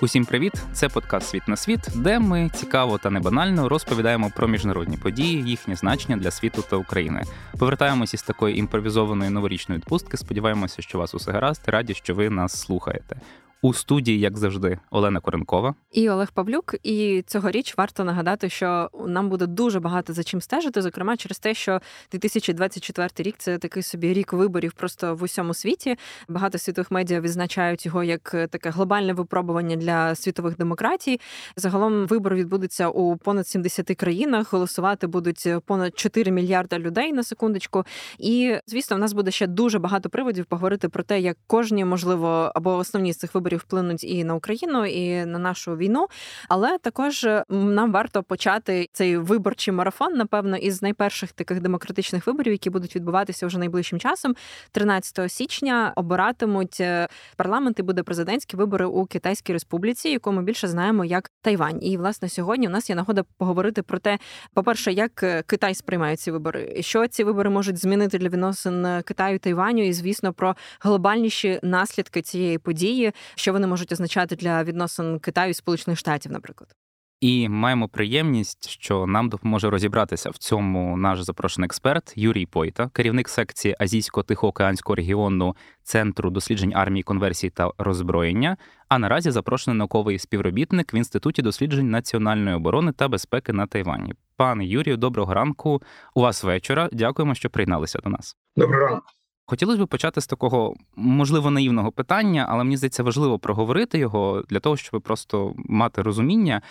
Усім привіт! Це подкаст Світ на світ, де ми цікаво та небанально розповідаємо про міжнародні події, їхнє значення для світу та України. Повертаємось із такої імпровізованої новорічної відпустки. Сподіваємося, що вас усе гаразд раді, що ви нас слухаєте. У студії, як завжди, Олена Коренкова і Олег Павлюк. І цьогоріч варто нагадати, що нам буде дуже багато за чим стежити, зокрема через те, що 2024 рік це такий собі рік виборів просто в усьому світі. Багато світових медіа відзначають його як таке глобальне випробування для світових демократій. Загалом вибори відбудуться у понад 70 країнах. Голосувати будуть понад 4 мільярда людей на секундочку. І звісно, в нас буде ще дуже багато приводів поговорити про те, як кожні можливо або основні з цих виборів виборів вплинуть і на Україну, і на нашу війну. Але також нам варто почати цей виборчий марафон, напевно, із найперших таких демократичних виборів, які будуть відбуватися вже найближчим часом. 13 січня обиратимуть е, парламент і буде президентські вибори у Китайській Республіці, яку ми більше знаємо як Тайвань. І власне сьогодні у нас є нагода поговорити про те, по-перше, як е, Китай сприймає ці вибори, що ці вибори можуть змінити для відносин Китаю і Тайваню, і звісно про глобальніші наслідки цієї події, що вони можуть означати для відносин Китаю і Сполучених Штатів, наприклад. І маємо приємність, що нам допоможе розібратися в цьому наш запрошений експерт Юрій Пойта, керівник секції Азійсько-Тихоокеанського регіону Центру досліджень армії, конверсії та роззброєння. А наразі запрошений науковий співробітник в інституті досліджень національної оборони та безпеки на Тайвані. Пане Юрію, доброго ранку. У вас вечора. Дякуємо, що приєдналися до нас. Доброго ранку. Хотілося б почати з такого можливо наївного питання, але мені здається важливо проговорити його для того, щоб просто мати розуміння.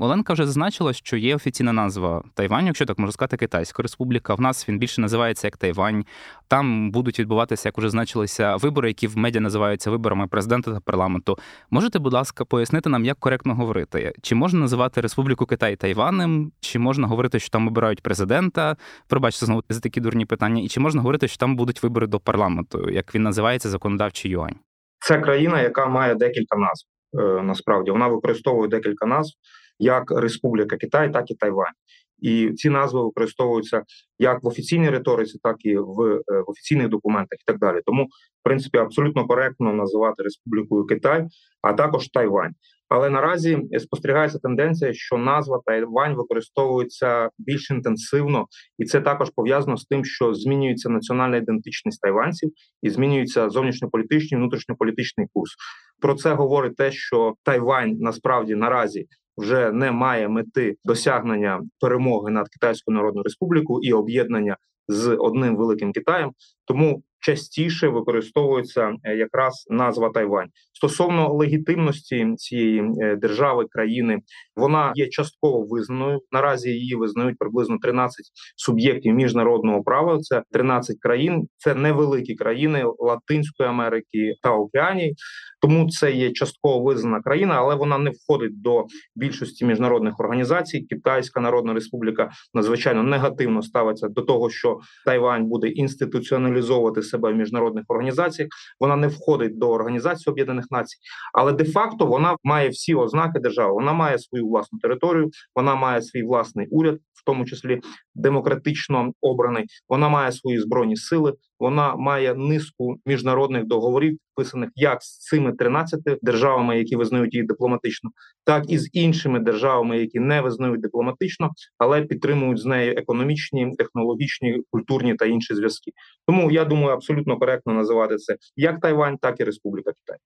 Оленка вже зазначила, що є офіційна назва Тайваню, якщо так можна сказати, Китайська Республіка. В нас він більше називається як Тайвань. Там будуть відбуватися, як вже значилися, вибори, які в медіа називаються виборами президента та парламенту. Можете, будь ласка, пояснити нам, як коректно говорити? Чи можна називати Республіку Китай Тайванем, чи можна говорити, що там обирають президента? Пробачте знову за такі дурні питання, і чи можна говорити, що там будуть вибори до парламенту, як він називається законодавчий юань? Це країна, яка має декілька назв. Е, насправді вона використовує декілька назв як Республіка Китай, так і Тайвань. І ці назви використовуються як в офіційній риториці, так і в, е, в офіційних документах, і так далі. Тому, в принципі, абсолютно коректно називати Республікою Китай, а також Тайвань. Але наразі спостерігається тенденція, що назва Тайвань використовується більш інтенсивно, і це також пов'язано з тим, що змінюється національна ідентичність тайванців і змінюється зовнішньополітичний внутрішньополітичний курс. Про це говорить те, що Тайвань насправді наразі вже не має мети досягнення перемоги над Китайською Народною Республікою і об'єднання з одним великим Китаєм. Тому частіше використовується е, якраз назва Тайвань стосовно легітимності цієї е, держави країни. Вона є частково визнаною. Наразі її визнають приблизно 13 суб'єктів міжнародного права. Це 13 країн, це невеликі країни Латинської Америки та Океанії. Тому це є частково визнана країна, але вона не входить до більшості міжнародних організацій. Китайська Народна Республіка надзвичайно негативно ставиться до того, що Тайвань буде інституціоналізовувати себе в міжнародних організаціях. Вона не входить до організації Об'єднаних Націй, але де-факто вона має всі ознаки держави. Вона має свою власну територію, вона має свій власний уряд, в тому числі демократично обраний. Вона має свої збройні сили. Вона має низку міжнародних договорів, підписаних як з цими 13 державами, які визнають її дипломатично, так і з іншими державами, які не визнають дипломатично, але підтримують з нею економічні, технологічні, культурні та інші зв'язки. Тому я думаю, абсолютно коректно називати це як Тайвань, так і Республіка Китай.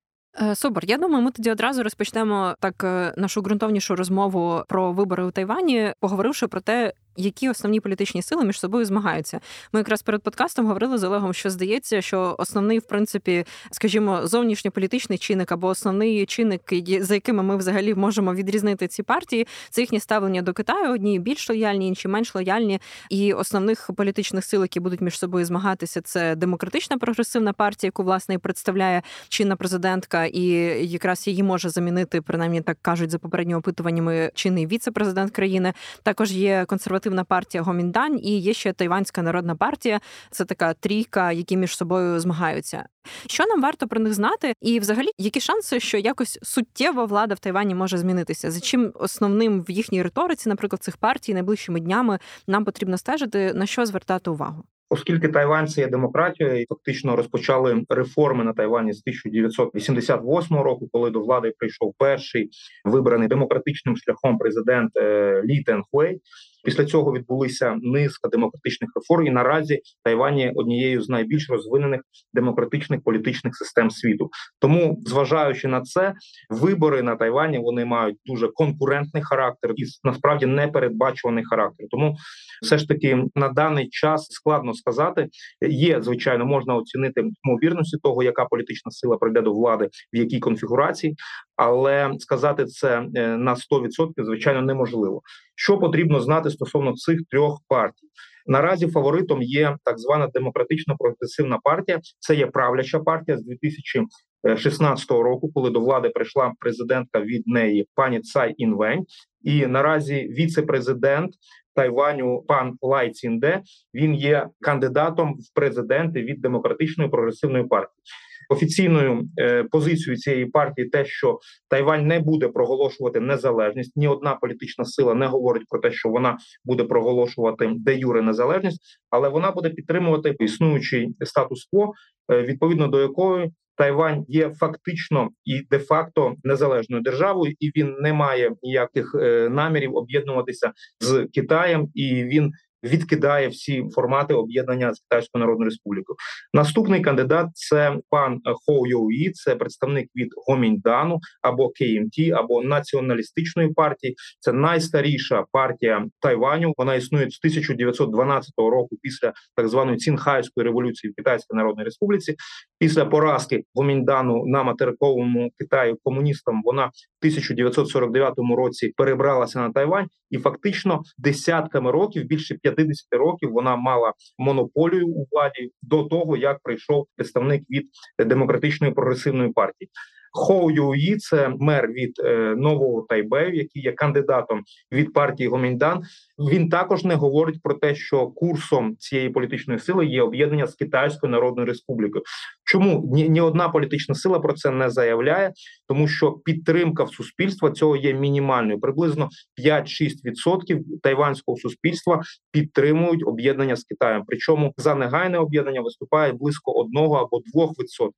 Е, супер, я думаю, ми тоді одразу розпочнемо так е, нашу ґрунтовнішу розмову про вибори у Тайвані, поговоривши про те, які основні політичні сили між собою змагаються. Ми якраз перед подкастом говорили з Олегом, що здається, що основний, в принципі, скажімо, зовнішньополітичний чинник або основний чинник, за якими ми взагалі можемо відрізнити ці партії, це їхнє ставлення до Китаю. Одні більш лояльні, інші менш лояльні. І основних політичних сил, які будуть між собою змагатися, це демократична прогресивна партія, яку власне і представляє чинна президентка, і якраз її може замінити, принаймні так кажуть за попередніми опитуваннями, чинний віце-президент країни. Також є консервативна консервативна партія Гоміндань і є ще Тайванська народна партія. Це така трійка, які між собою змагаються. Що нам варто про них знати? І, взагалі, які шанси, що якось суттєво влада в Тайвані може змінитися? За чим основним в їхній риториці, наприклад, цих партій найближчими днями нам потрібно стежити, на що звертати увагу? Оскільки Тайвань це є демократія, і фактично розпочали реформи на Тайвані з 1988 року, коли до влади прийшов перший вибраний демократичним шляхом президент е, Лі Тенхуей. Після цього відбулися низка демократичних реформ. І наразі Тайвань є однією з найбільш розвинених демократичних політичних систем світу. Тому, зважаючи на це, вибори на Тайвані вони мають дуже конкурентний характер і насправді непередбачуваний характер. Тому все ж таки на даний час складно сказати. Є звичайно, можна оцінити ймовірності того, яка політична сила прийде до влади в якій конфігурації, але сказати це е, на 100% звичайно неможливо. Що потрібно знати стосовно цих трьох партій? Наразі фаворитом є так звана демократично прогресивна партія. Це є правляча партія з 2016 року, коли до влади прийшла президентка від неї пані Цай Інвень, і наразі віце-президент Тайваню пан Лай Цінде, Він є кандидатом в президенти від демократичної прогресивної партії. Офіційною е, позицією цієї партії те, що Тайвань не буде проголошувати незалежність. Ні одна політична сила не говорить про те, що вона буде проголошувати де юре незалежність, але вона буде підтримувати існуючий статус-кво, е, відповідно до якої Тайвань є фактично і де-факто незалежною державою, і він не має ніяких е, намірів об'єднуватися з Китаєм, і він відкидає всі формати об'єднання з Китайською Народною Республікою. Наступний кандидат це пан Хоу Йоуї, це представник від Гоміньдану або КМТ, або націоналістичної партії. Це найстаріша партія Тайваню. Вона існує з 1912 року після так званої Цінхайської революції в Китайській Народній Республіці. Після поразки Гоміньдану на материковому Китаї комуністам вона в 1949 році перебралася на Тайвань, і фактично десятками років більше 50 років вона мала монополію у владі до того, як прийшов представник від демократичної прогресивної партії. Хоу Юї – це мер від е, нового Тайбею, який є кандидатом від партії Гоміндан. Він також не говорить про те, що курсом цієї політичної сили є об'єднання з Китайською Народною Республікою. Чому ні, ні одна політична сила про це не заявляє? Тому що підтримка в суспільства цього є мінімальною. Приблизно 5-6% тайванського суспільства підтримують об'єднання з Китаєм. Причому за негайне об'єднання виступає близько 1 або 2%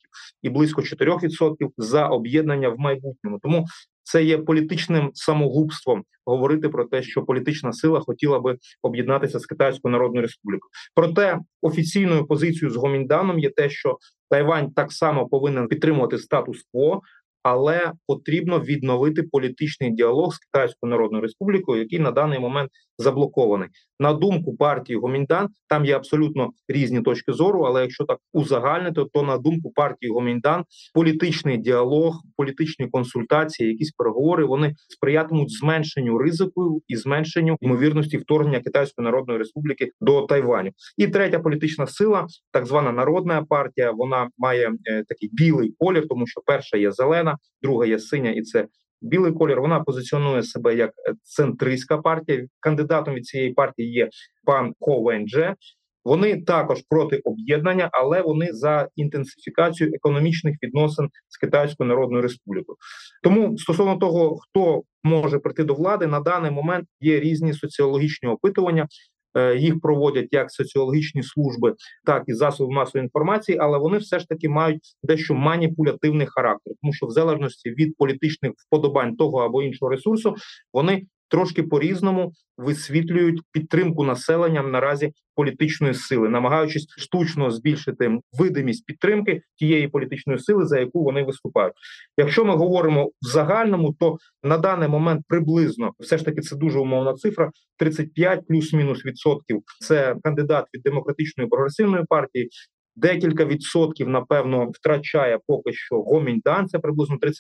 і близько 4% за об'єднання в майбутньому. Тому це є політичним самогубством говорити про те, що політична сила хотіла би об'єднатися з Китайською Народною Республікою. Проте офіційною позицією з Гомінданом є те, що Тайвань так само повинен підтримувати статус-кво але потрібно відновити політичний діалог з Китайською Народною Республікою, який на даний момент заблокований. На думку партії Гоміндан, там є абсолютно різні точки зору. Але якщо так узагальнити, то на думку партії Гоміндан, політичний діалог, політичні консультації, якісь переговори вони сприятимуть зменшенню ризику і зменшенню ймовірності вторгнення Китайської Народної Республіки до Тайваню. І третя політична сила, так звана народна партія, вона має е, такий білий колір, тому що перша є зелена зелена, друга є синя, і це білий колір. Вона позиціонує себе як е, центристська партія. Кандидатом від цієї партії є пан Ковендже. Вони також проти об'єднання, але вони за інтенсифікацію економічних відносин з Китайською Народною Республікою. Тому стосовно того, хто може прийти до влади, на даний момент є різні соціологічні опитування. Е, їх проводять як соціологічні служби, так і засоби масової інформації, але вони все ж таки мають дещо маніпулятивний характер, тому що в залежності від політичних вподобань того або іншого ресурсу вони трошки по різному висвітлюють підтримку населенням наразі політичної сили, намагаючись штучно збільшити видимість підтримки тієї політичної сили, за яку вони виступають. Якщо ми говоримо в загальному, то на даний момент приблизно все ж таки це дуже умовна цифра: 35 плюс-мінус відсотків. Це кандидат від демократичної прогресивної партії, Декілька відсотків, напевно, втрачає поки що гоміньдан, це приблизно 32%,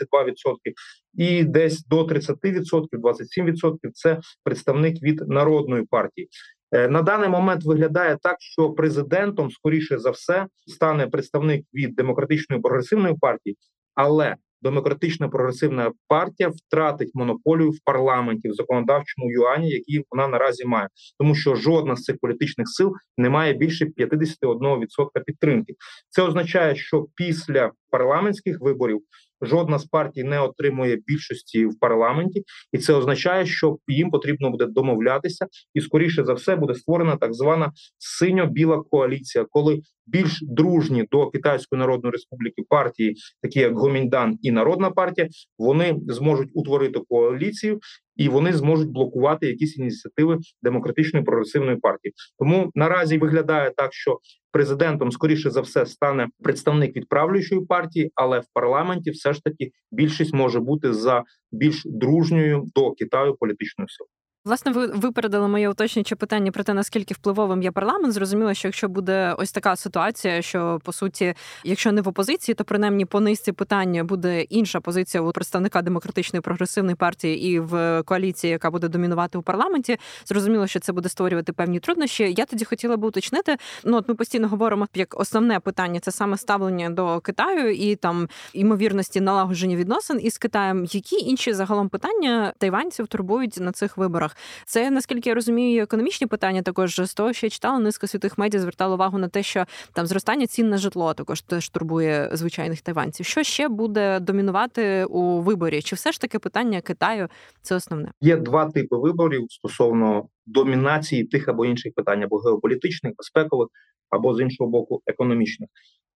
і десь до 30%, 27% – це представник від народної партії. Е, на даний момент виглядає так, що президентом, скоріше за все, стане представник від демократичної прогресивної партії, але демократична прогресивна партія втратить монополію в парламенті в законодавчому юані, який вона наразі має, тому що жодна з цих політичних сил не має більше 51% підтримки. Це означає, що після парламентських виборів жодна з партій не отримує більшості в парламенті, і це означає, що їм потрібно буде домовлятися, і скоріше за все буде створена так звана синьо-біла коаліція, коли більш дружні до Китайської Народної Республіки партії, такі як Гоміндан і Народна партія, вони зможуть утворити коаліцію і вони зможуть блокувати якісь ініціативи демократичної прогресивної партії. Тому наразі виглядає так, що президентом скоріше за все стане представник від правлячої партії, але в парламенті все ж таки більшість може бути за більш дружньою до Китаю політичною силою. Власне, ви випередили моє уточнююче питання про те, наскільки впливовим є парламент. Зрозуміло, що якщо буде ось така ситуація, що по суті, якщо не в опозиції, то принаймні по низці питання буде інша позиція у представника демократичної прогресивної партії і в коаліції, яка буде домінувати у парламенті. Зрозуміло, що це буде створювати певні труднощі. Я тоді хотіла би уточнити. Ну от ми постійно говоримо як основне питання це саме ставлення до Китаю і там ймовірності налагодження відносин із Китаєм. Які інші загалом питання тайванців турбують на цих виборах? Виборах. Це наскільки я розумію, економічні питання також з того, що я читала, низка світових медіа звертала увагу на те, що там зростання цін на житло також теж турбує звичайних тайванців. Що ще буде домінувати у виборі? Чи все ж таки питання Китаю це основне? Є два типи виборів стосовно домінації тих або інших питань, або геополітичних, безпекових, або з іншого боку, економічних.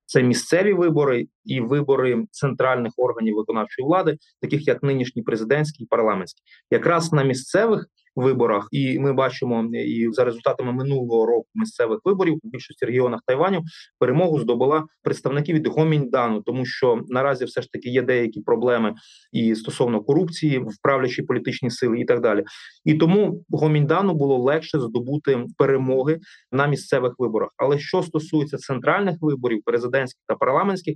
Це місцеві вибори і вибори центральних органів виконавчої влади, таких як нинішній президентський і парламентський, якраз на місцевих виборах, і ми бачимо і за результатами минулого року місцевих виборів в більшості регіонах Тайваню перемогу здобула представники від Гоміньдану, тому що наразі все ж таки є деякі проблеми і стосовно корупції в правлячій політичній сили, і так далі. І тому Гоміньдану було легше здобути перемоги на місцевих виборах. Але що стосується центральних виборів, президентських та парламентських,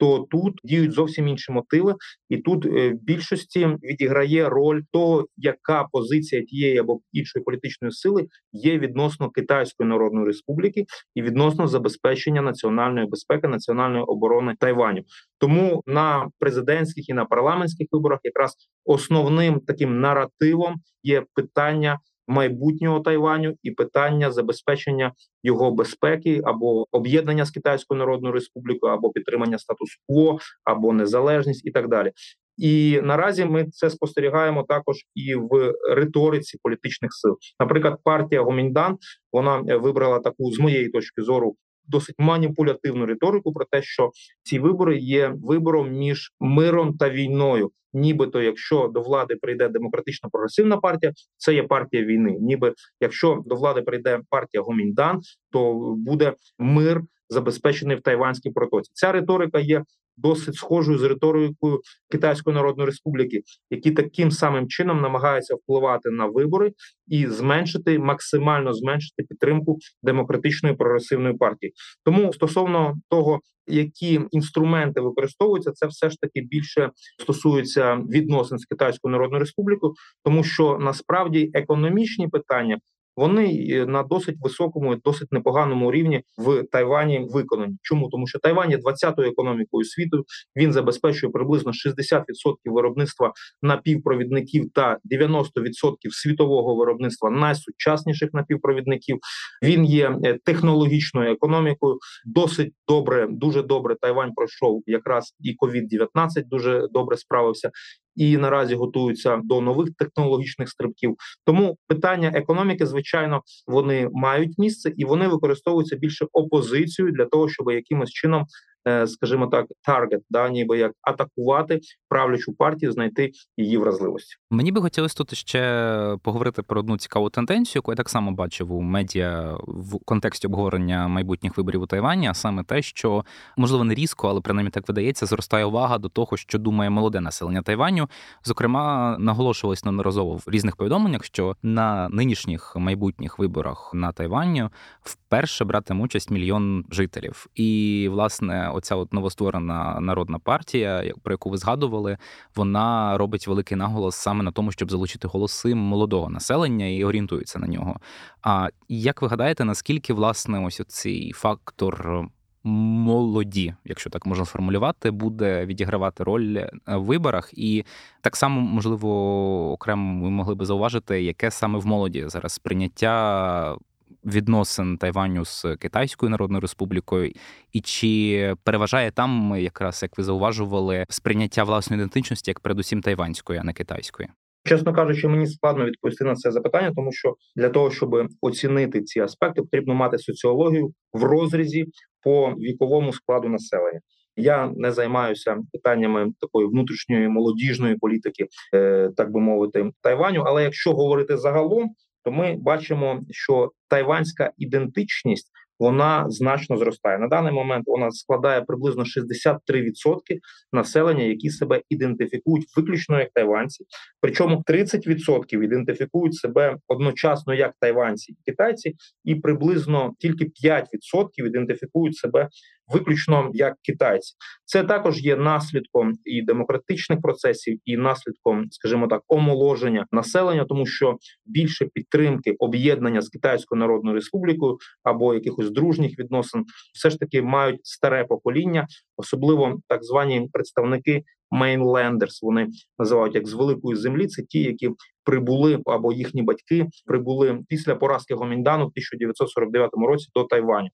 то тут діють зовсім інші мотиви, і тут е, в більшості відіграє роль того, яка позиція тієї або іншої політичної сили є відносно Китайської Народної Республіки і відносно забезпечення національної безпеки, національної оборони Тайваню. Тому на президентських і на парламентських виборах якраз основним таким наративом є питання майбутнього Тайваню і питання забезпечення його безпеки або об'єднання з Китайською Народною Республікою, або підтримання статус-кво, або незалежність, і так далі. І наразі ми це спостерігаємо також і в риториці політичних сил. Наприклад, партія Гоміндан вона вибрала таку з моєї точки зору досить маніпулятивну риторику про те, що ці вибори є вибором між миром та війною. Нібито, якщо до влади прийде демократична прогресивна партія, це є партія війни. Ніби якщо до влади прийде партія Гоміндан, то буде мир забезпечений в Тайванській протоці. Ця риторика є досить схожою з риторикою Китайської Народної Республіки, які таким самим чином намагаються впливати на вибори і зменшити максимально зменшити підтримку демократичної прогресивної партії. Тому стосовно того, які інструменти використовуються, це все ж таки більше стосується відносин з Китайською Народною Республікою, тому що насправді економічні питання вони е, на досить високому, і досить непоганому рівні в Тайвані виконані. Чому тому, що Тайвань є 20-ю економікою світу? Він забезпечує приблизно 60% виробництва напівпровідників та 90% світового виробництва найсучасніших напівпровідників. Він є е, технологічною економікою. Досить добре, дуже добре. Тайвань пройшов якраз і covid 19 дуже добре справився і наразі готуються до нових технологічних стрибків. Тому питання економіки, звичайно, вони мають місце і вони використовуються більше опозицією для того, щоб якимось чином скажімо так, таргет, да, ніби як атакувати правлячу партію, знайти її вразливості. Мені би хотілося тут ще поговорити про одну цікаву тенденцію, яку я так само бачив у медіа в контексті обговорення майбутніх виборів у Тайвані, а саме те, що можливо не різко, але принаймні так видається, зростає увага до того, що думає молоде населення Тайваню. Зокрема, наголошувалось неодноразово в різних повідомленнях, що на нинішніх майбутніх виборах на Тайвані вперше братиме участь мільйон жителів, і власне оця от новостворена народна партія, про яку ви згадували, вона робить великий наголос саме на тому, щоб залучити голоси молодого населення і орієнтується на нього. А як ви гадаєте, наскільки власне ось цей фактор? Молоді, якщо так можна сформулювати, буде відігравати роль е, в виборах, і так само можливо окремо ми могли би зауважити, яке саме в молоді зараз сприйняття відносин Тайваню з Китайською Народною Республікою, і чи переважає там, якраз як ви зауважували, сприйняття власної ідентичності як передусім тайванської, а не китайської? Чесно кажучи, мені складно відповісти на це запитання, тому що для того, щоб оцінити ці аспекти, потрібно мати соціологію в розрізі по віковому складу населення. Я не займаюся питаннями такої внутрішньої молодіжної політики, е, так би мовити, Тайваню. Але якщо говорити загалом, то ми бачимо, що тайванська ідентичність вона значно зростає. На даний момент вона складає приблизно 63% населення, які себе ідентифікують виключно як тайванці. Причому 30% ідентифікують себе одночасно як тайванці і китайці, і приблизно тільки 5% ідентифікують себе виключно як китайці. Це також є наслідком і демократичних процесів, і наслідком, скажімо так, омоложення населення, тому що більше підтримки об'єднання з Китайською Народною Республікою або якихось дружніх відносин, все ж таки мають старе покоління, особливо так звані представники Мейнлендерс. Вони називають як з великої землі. Це ті, які прибули або їхні батьки прибули після поразки Гоміндану в 1949 році до Тайваню.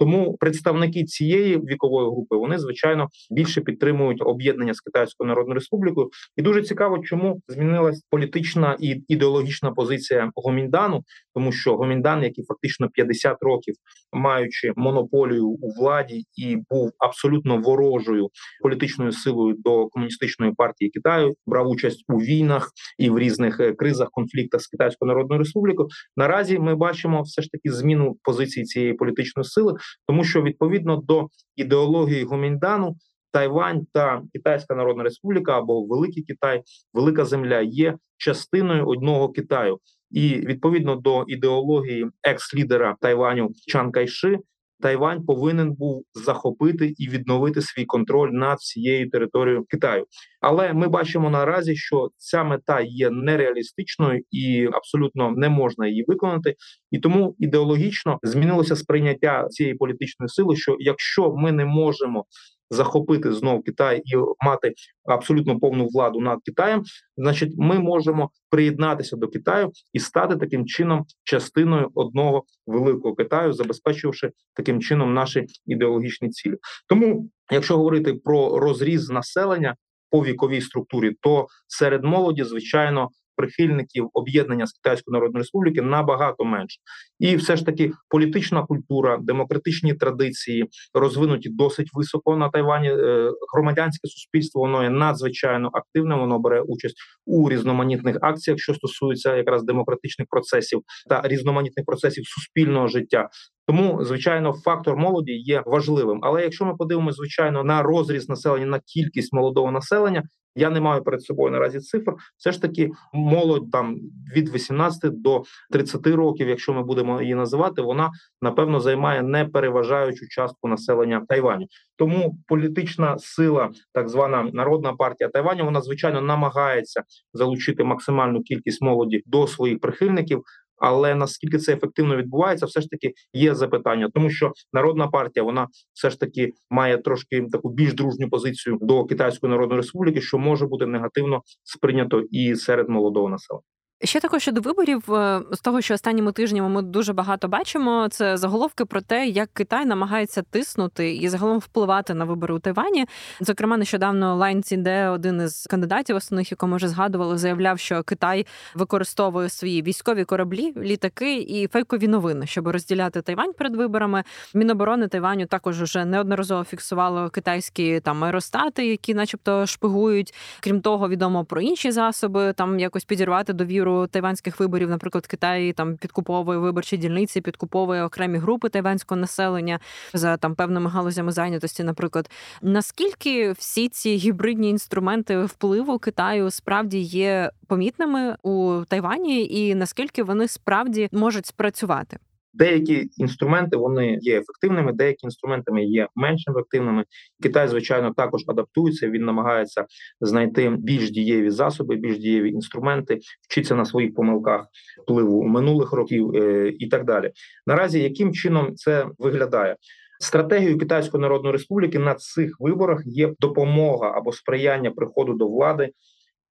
Тому представники цієї вікової групи вони звичайно більше підтримують об'єднання з Китайською Народною Республікою, і дуже цікаво, чому змінилась політична і ідеологічна позиція Гоміндану, тому що Гоміндан, який фактично 50 років маючи монополію у владі і був абсолютно ворожою політичною силою до комуністичної партії Китаю, брав участь у війнах і в різних е, кризах, конфліктах з Китайською Народною Республікою. Наразі ми бачимо все ж таки зміну позиції цієї політичної сили тому що відповідно до ідеології Гоміндану Тайвань та Китайська Народна Республіка або Великий Китай, Велика Земля є частиною одного Китаю, і відповідно до ідеології екс-лідера Тайваню Чан Кайши, Тайвань повинен був захопити і відновити свій контроль над всією територією Китаю. Але ми бачимо наразі, що ця мета є нереалістичною і абсолютно не можна її виконати. І тому ідеологічно змінилося сприйняття цієї політичної сили. Що якщо ми не можемо захопити знов Китай і мати абсолютно повну владу над Китаєм, значить, ми можемо приєднатися до Китаю і стати таким чином частиною одного великого Китаю, забезпечивши таким чином наші ідеологічні цілі. Тому, якщо говорити про розріз населення по віковій структурі, то серед молоді, звичайно, прихильників об'єднання з Китайської Народної Республіки набагато менше, і все ж таки політична культура, демократичні традиції розвинуті досить високо на Тайвані. Е, громадянське суспільство воно є надзвичайно активне. Воно бере участь у різноманітних акціях, що стосуються якраз демократичних процесів та різноманітних процесів суспільного життя. Тому, звичайно, фактор молоді є важливим. Але якщо ми подивимося, звичайно, на розріз населення на кількість молодого населення, я не маю перед собою наразі цифр. Все ж таки, молодь там від 18 до 30 років, якщо ми будемо її називати, вона напевно займає непереважаючу частку населення Тайваню. Тому політична сила, так звана народна партія Тайваню, вона звичайно намагається залучити максимальну кількість молоді до своїх прихильників. Але наскільки це ефективно відбувається, все ж таки є запитання, тому що народна партія вона все ж таки має трошки таку більш дружню позицію до Китайської Народної Республіки, що може бути негативно сприйнято і серед молодого населення. Ще також щодо виборів, е, з того, що останніми тижнями ми дуже багато бачимо, це заголовки про те, як Китай намагається тиснути і загалом впливати на вибори у Тайвані. Зокрема, нещодавно Лайн Цінде, один із кандидатів, основних, якому вже згадували, заявляв, що Китай використовує свої військові кораблі, літаки і фейкові новини, щоб розділяти Тайвань перед виборами. Міноборони Тайваню також вже неодноразово фіксувало китайські там аеростати, які, начебто, шпигують. Крім того, відомо про інші засоби там якось підірвати довіру вибору тайванських виборів, наприклад, Китай там підкуповує виборчі дільниці, підкуповує окремі групи тайванського населення за там певними галузями зайнятості. Наприклад, наскільки всі ці гібридні інструменти впливу Китаю справді є помітними у Тайвані, і наскільки вони справді можуть спрацювати? Деякі інструменти вони є ефективними, деякі інструментами є менш ефективними. Китай, звичайно, також адаптується. Він намагається знайти більш дієві засоби, більш дієві інструменти, вчиться на своїх помилках впливу минулих років е, і так далі. Наразі яким чином це виглядає? Стратегією Китайської Народної Республіки на цих виборах є допомога або сприяння приходу до влади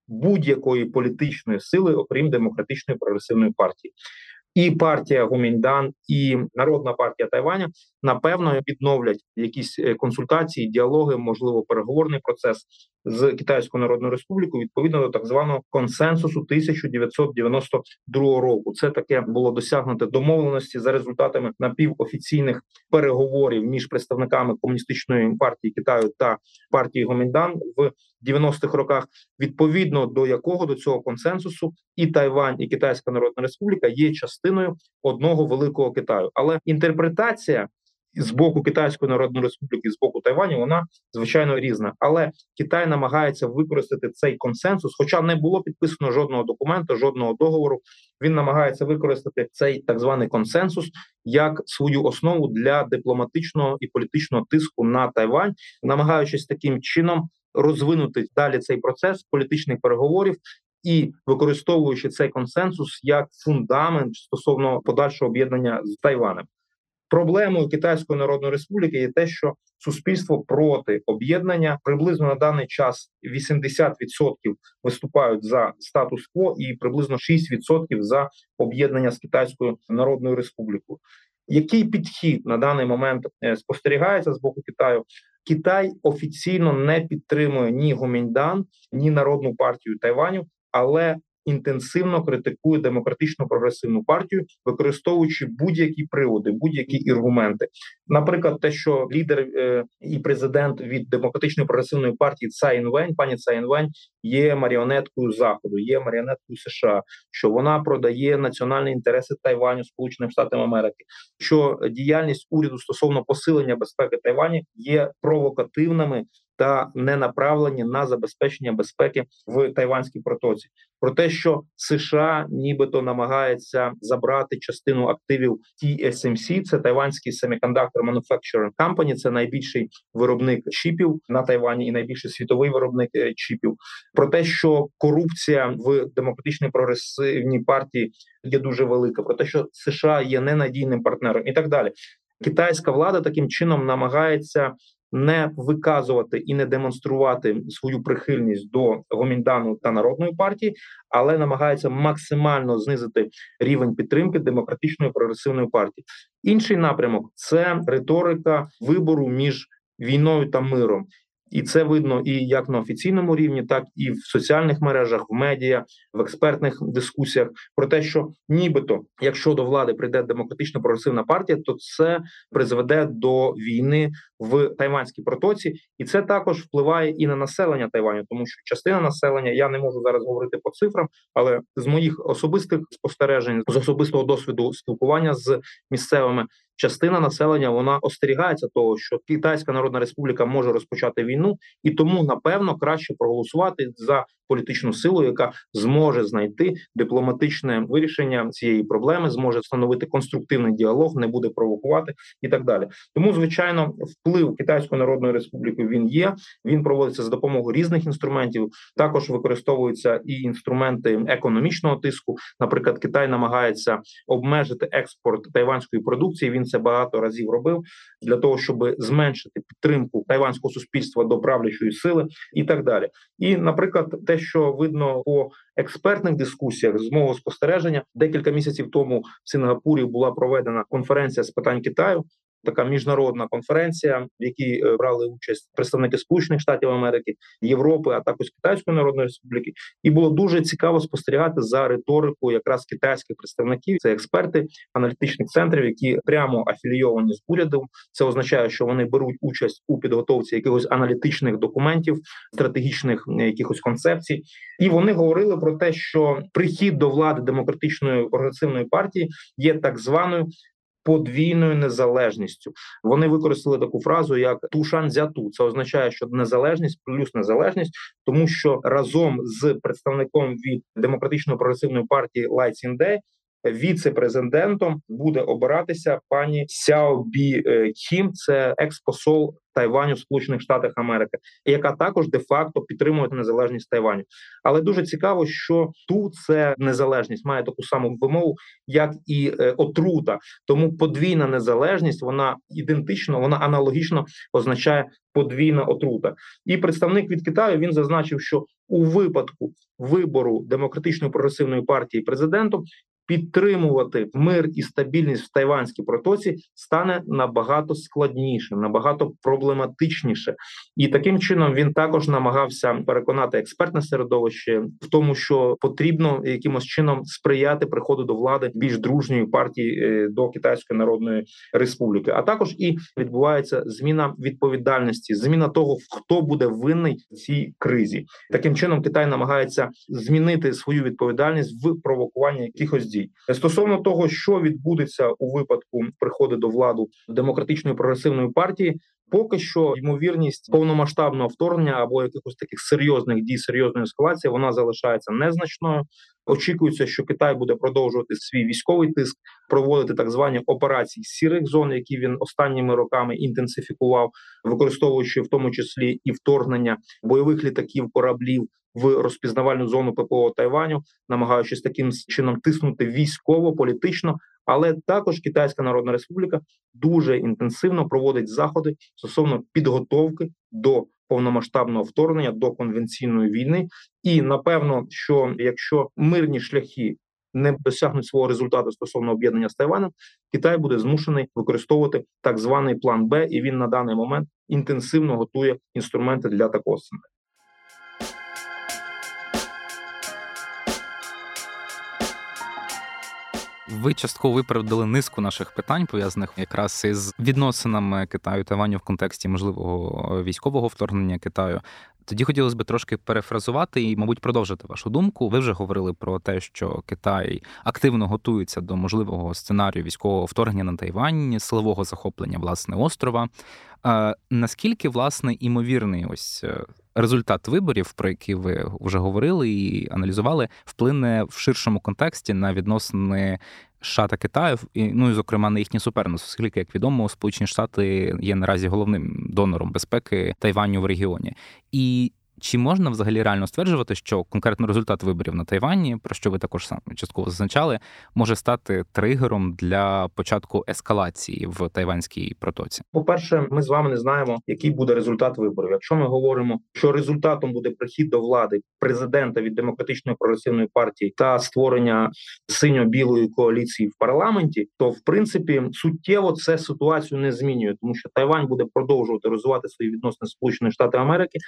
будь-якої політичної сили, окрім демократичної прогресивної партії. І партія Гуміндан і Народна партія Тайваня напевно відновлять якісь е, консультації, діалоги, можливо, переговорний процес з Китайською Народною Республікою відповідно до так званого консенсусу 1992 року. Це таке було досягнуте домовленості за результатами напівофіційних переговорів між представниками комуністичної партії Китаю та партії Гоміндан в 90-х роках, відповідно до якого до цього консенсусу і Тайвань, і Китайська Народна Республіка є частиною одного великого Китаю, але інтерпретація з боку Китайської Народної Республіки, з боку Тайваню, вона звичайно різна. Але Китай намагається використати цей консенсус, хоча не було підписано жодного документу, жодного договору. Він намагається використати цей так званий консенсус як свою основу для дипломатичного і політичного тиску на Тайвань, намагаючись таким чином розвинути далі цей процес політичних переговорів. І використовуючи цей консенсус як фундамент стосовно подальшого об'єднання з Тайванем, Проблемою Китайської Народної Республіки є те, що суспільство проти об'єднання приблизно на даний час 80% виступають за статус-кво і приблизно 6% за об'єднання з Китайською Народною Республікою. Який підхід на даний момент е, спостерігається з боку Китаю? Китай офіційно не підтримує ні Гоміньдан, ні народну партію Тайваню, але інтенсивно критикує демократичну прогресивну партію, використовуючи будь-які приводи, будь-які аргументи. Наприклад, те, що лідер е, і президент від демократичної прогресивної партії Цай Вень, пані Цай Вень, є маріонеткою заходу, є маріонеткою США, що вона продає національні інтереси Тайваню Сполученим Штатам Америки, що діяльність уряду стосовно посилення безпеки Тайвані є провокативними та не направлені на забезпечення безпеки в Тайванській протоці. Про те, що США нібито намагається забрати частину активів TSMC, це Тайванський Semiconductor Manufacturing Company, це найбільший виробник чіпів на Тайвані і найбільший світовий виробник е, чіпів. Про те, що корупція в демократичній прогресивній партії є дуже велика, про те, що США є ненадійним партнером, і так далі. Китайська влада таким чином намагається не виказувати і не демонструвати свою прихильність до гоміндану та народної партії, але намагається максимально знизити рівень підтримки демократичної прогресивної партії. Інший напрямок це риторика вибору між війною та миром. І це видно і як на офіційному рівні, так і в соціальних мережах, в медіа, в експертних дискусіях про те, що нібито, якщо до влади прийде демократично прогресивна партія, то це призведе до війни в Тайванській протоці, і це також впливає і на населення Тайваню, тому що частина населення я не можу зараз говорити по цифрам, але з моїх особистих спостережень, з особистого досвіду спілкування з місцевими частина населення вона остерігається того, що Китайська Народна Республіка може розпочати війну, і тому напевно краще проголосувати за політичну силу, яка зможе знайти дипломатичне вирішення цієї проблеми, зможе встановити конструктивний діалог, не буде провокувати і так далі. Тому, звичайно, вплив Китайської Народної Республіки він є. Він проводиться за допомогою різних інструментів. Також використовуються і інструменти економічного тиску. Наприклад, Китай намагається обмежити експорт тайванської продукції. Він це багато разів робив для того, щоб зменшити підтримку тайванського суспільства до правлячої сили і так далі. І, наприклад, те, що видно по експертних дискусіях з мого спостереження, декілька місяців тому в Сингапурі була проведена конференція з питань Китаю така міжнародна конференція, в якій е, брали участь представники Сполучених Штатів Америки, Європи, а також Китайської Народної Республіки, і було дуже цікаво спостерігати за риторику якраз китайських представників. Це експерти аналітичних центрів, які прямо афілійовані з урядом. Це означає, що вони беруть участь у підготовці якихось аналітичних документів, стратегічних якихось концепцій, і вони говорили про те, що прихід до влади демократичної прогресивної партії є так званою подвійною незалежністю. Вони використали таку фразу як тушан зяту. Це означає, що незалежність плюс незалежність, тому що разом з представником від демократично прогресивної партії Лай Цінде віце-президентом буде обиратися пані Сяо Бі е, Кім, це експосол Тайваню Сполучених Штатах Америки, яка також де-факто підтримує незалежність Тайваню. Але дуже цікаво, що тут це незалежність має таку саму вимогу, як і е, отрута. Тому подвійна незалежність вона ідентично, вона аналогічно означає подвійна отрута. І представник від Китаю він зазначив, що у випадку вибору демократичної прогресивної партії президентом підтримувати мир і стабільність в Тайванській протоці стане набагато складніше, набагато проблематичніше, і таким чином він також намагався переконати експертне середовище в тому, що потрібно якимось чином сприяти приходу до влади більш дружньої партії е, до Китайської Народної Республіки. А також і відбувається зміна відповідальності, зміна того, хто буде винний в цій кризі. Таким чином Китай намагається змінити свою відповідальність в провокуванні якихось дій дій стосовно того, що відбудеться у випадку приходу до влади демократичної прогресивної партії. Поки що ймовірність повномасштабного вторгнення або якихось таких серйозних дій, серйозної ескалації, вона залишається незначною. Очікується, що Китай буде продовжувати свій військовий тиск, проводити так звані операції сірих зон, які він останніми роками інтенсифікував, використовуючи в тому числі і вторгнення бойових літаків, кораблів в розпізнавальну зону ППО Тайваню, намагаючись таким чином тиснути військово, політично, але також Китайська Народна Республіка дуже інтенсивно проводить заходи стосовно підготовки до повномасштабного вторгнення до конвенційної війни. І напевно, що якщо мирні шляхи не досягнуть свого результату стосовно об'єднання з Тайванем, Китай буде змушений використовувати так званий план Б, і він на даний момент інтенсивно готує інструменти для такого сценарію. Ви частково виправдали низку наших питань, пов'язаних якраз із відносинами Китаю та Таваню в контексті можливого військового вторгнення Китаю. Тоді хотілося б трошки перефразувати і, мабуть, продовжити вашу думку. Ви вже говорили про те, що Китай активно готується до можливого сценарію військового вторгнення на Тайвань, силового захоплення власне острова. Наскільки власне імовірний ось е, результат виборів, про які ви вже говорили і аналізували, вплине в ширшому контексті на відносини США та Китаю, ну і зокрема на їхні суперництво, оскільки, як відомо, Сполучені Штати є наразі головним донором безпеки Тайваню в регіоні. І чи можна взагалі реально стверджувати, що конкретно результат виборів на Тайвані, про що ви також саме частково зазначали, може стати тригером для початку ескалації в тайванській протоці? По перше, ми з вами не знаємо, який буде результат виборів. Якщо ми говоримо, що результатом буде прихід до влади президента від демократичної прогресивної партії та створення синьо-білої коаліції в парламенті, то в принципі суттєво це ситуацію не змінює, тому що Тайвань буде продовжувати розвивати свої відносини з Сполученими Штатами Америки.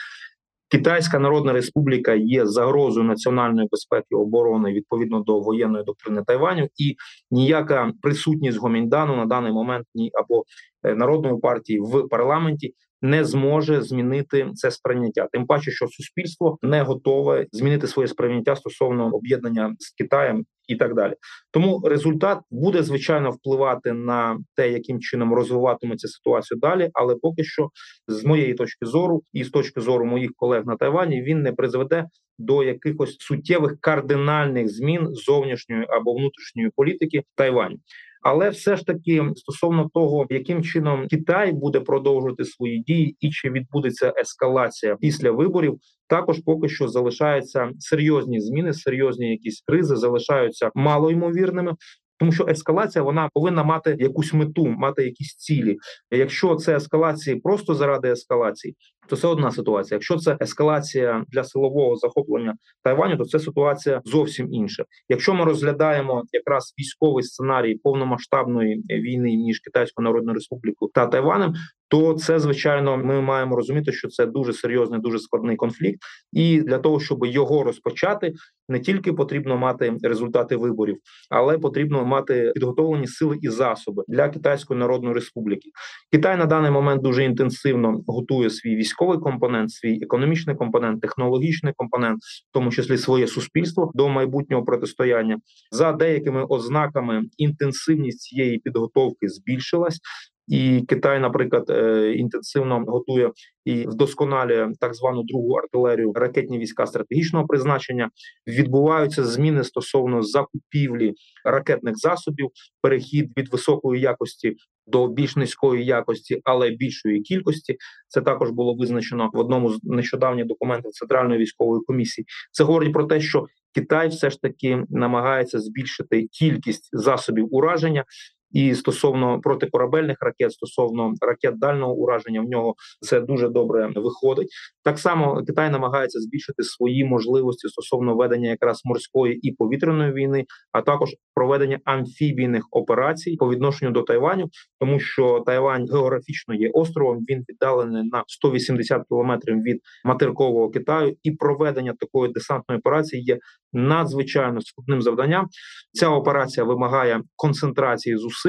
Китайська Народна Республіка є загрозою національної безпеки оборони відповідно до воєнної доктрини Тайваню, і ніяка присутність Гоміндану на даний момент ні або е, народної партії в парламенті не зможе змінити це сприйняття. Тим паче, що суспільство не готове змінити своє сприйняття стосовно об'єднання з Китаєм і так далі. Тому результат буде звичайно впливати на те, яким чином розвиватиметься ситуацію далі. Але поки що, з моєї точки зору, і з точки зору моїх колег на Тайвані, він не призведе до якихось суттєвих кардинальних змін зовнішньої або внутрішньої політики в Тайвані. Але все ж таки стосовно того, яким чином Китай буде продовжувати свої дії, і чи відбудеться ескалація після виборів, також поки що залишаються серйозні зміни, серйозні якісь кризи залишаються малоймовірними. Тому що ескалація вона повинна мати якусь мету, мати якісь цілі. Якщо це ескалації просто заради ескалації, то це одна ситуація. Якщо це ескалація для силового захоплення Тайваню, то це ситуація зовсім інша. Якщо ми розглядаємо якраз військовий сценарій повномасштабної війни між Китайською Народною Республікою та Тайванем, то це звичайно ми маємо розуміти, що це дуже серйозний, дуже складний конфлікт, і для того, щоб його розпочати, не тільки потрібно мати результати виборів, але потрібно мати підготовлені сили і засоби для Китайської Народної Республіки. Китай на даний момент дуже інтенсивно готує свій військовий компонент, свій економічний компонент, технологічний компонент, в тому числі своє суспільство до майбутнього протистояння за деякими ознаками інтенсивність цієї підготовки збільшилась. І Китай, наприклад, е, інтенсивно готує і вдосконалює так звану другу артилерію ракетні війська стратегічного призначення. Відбуваються зміни стосовно закупівлі ракетних засобів, перехід від високої якості до більш низької якості, але більшої кількості. Це також було визначено в одному з нещодавніх документів центральної військової комісії. Це говорить про те, що Китай все ж таки намагається збільшити кількість засобів ураження і стосовно протикорабельних ракет, стосовно ракет дальнього ураження, в нього це дуже добре виходить. Так само Китай намагається збільшити свої можливості стосовно ведення якраз морської і повітряної війни, а також проведення амфібійних операцій по відношенню до Тайваню, тому що Тайвань географічно є островом. Він віддалений на 180 кілометрів від материкового Китаю, і проведення такої десантної операції є надзвичайно складним завданням. Ця операція вимагає концентрації зусиль,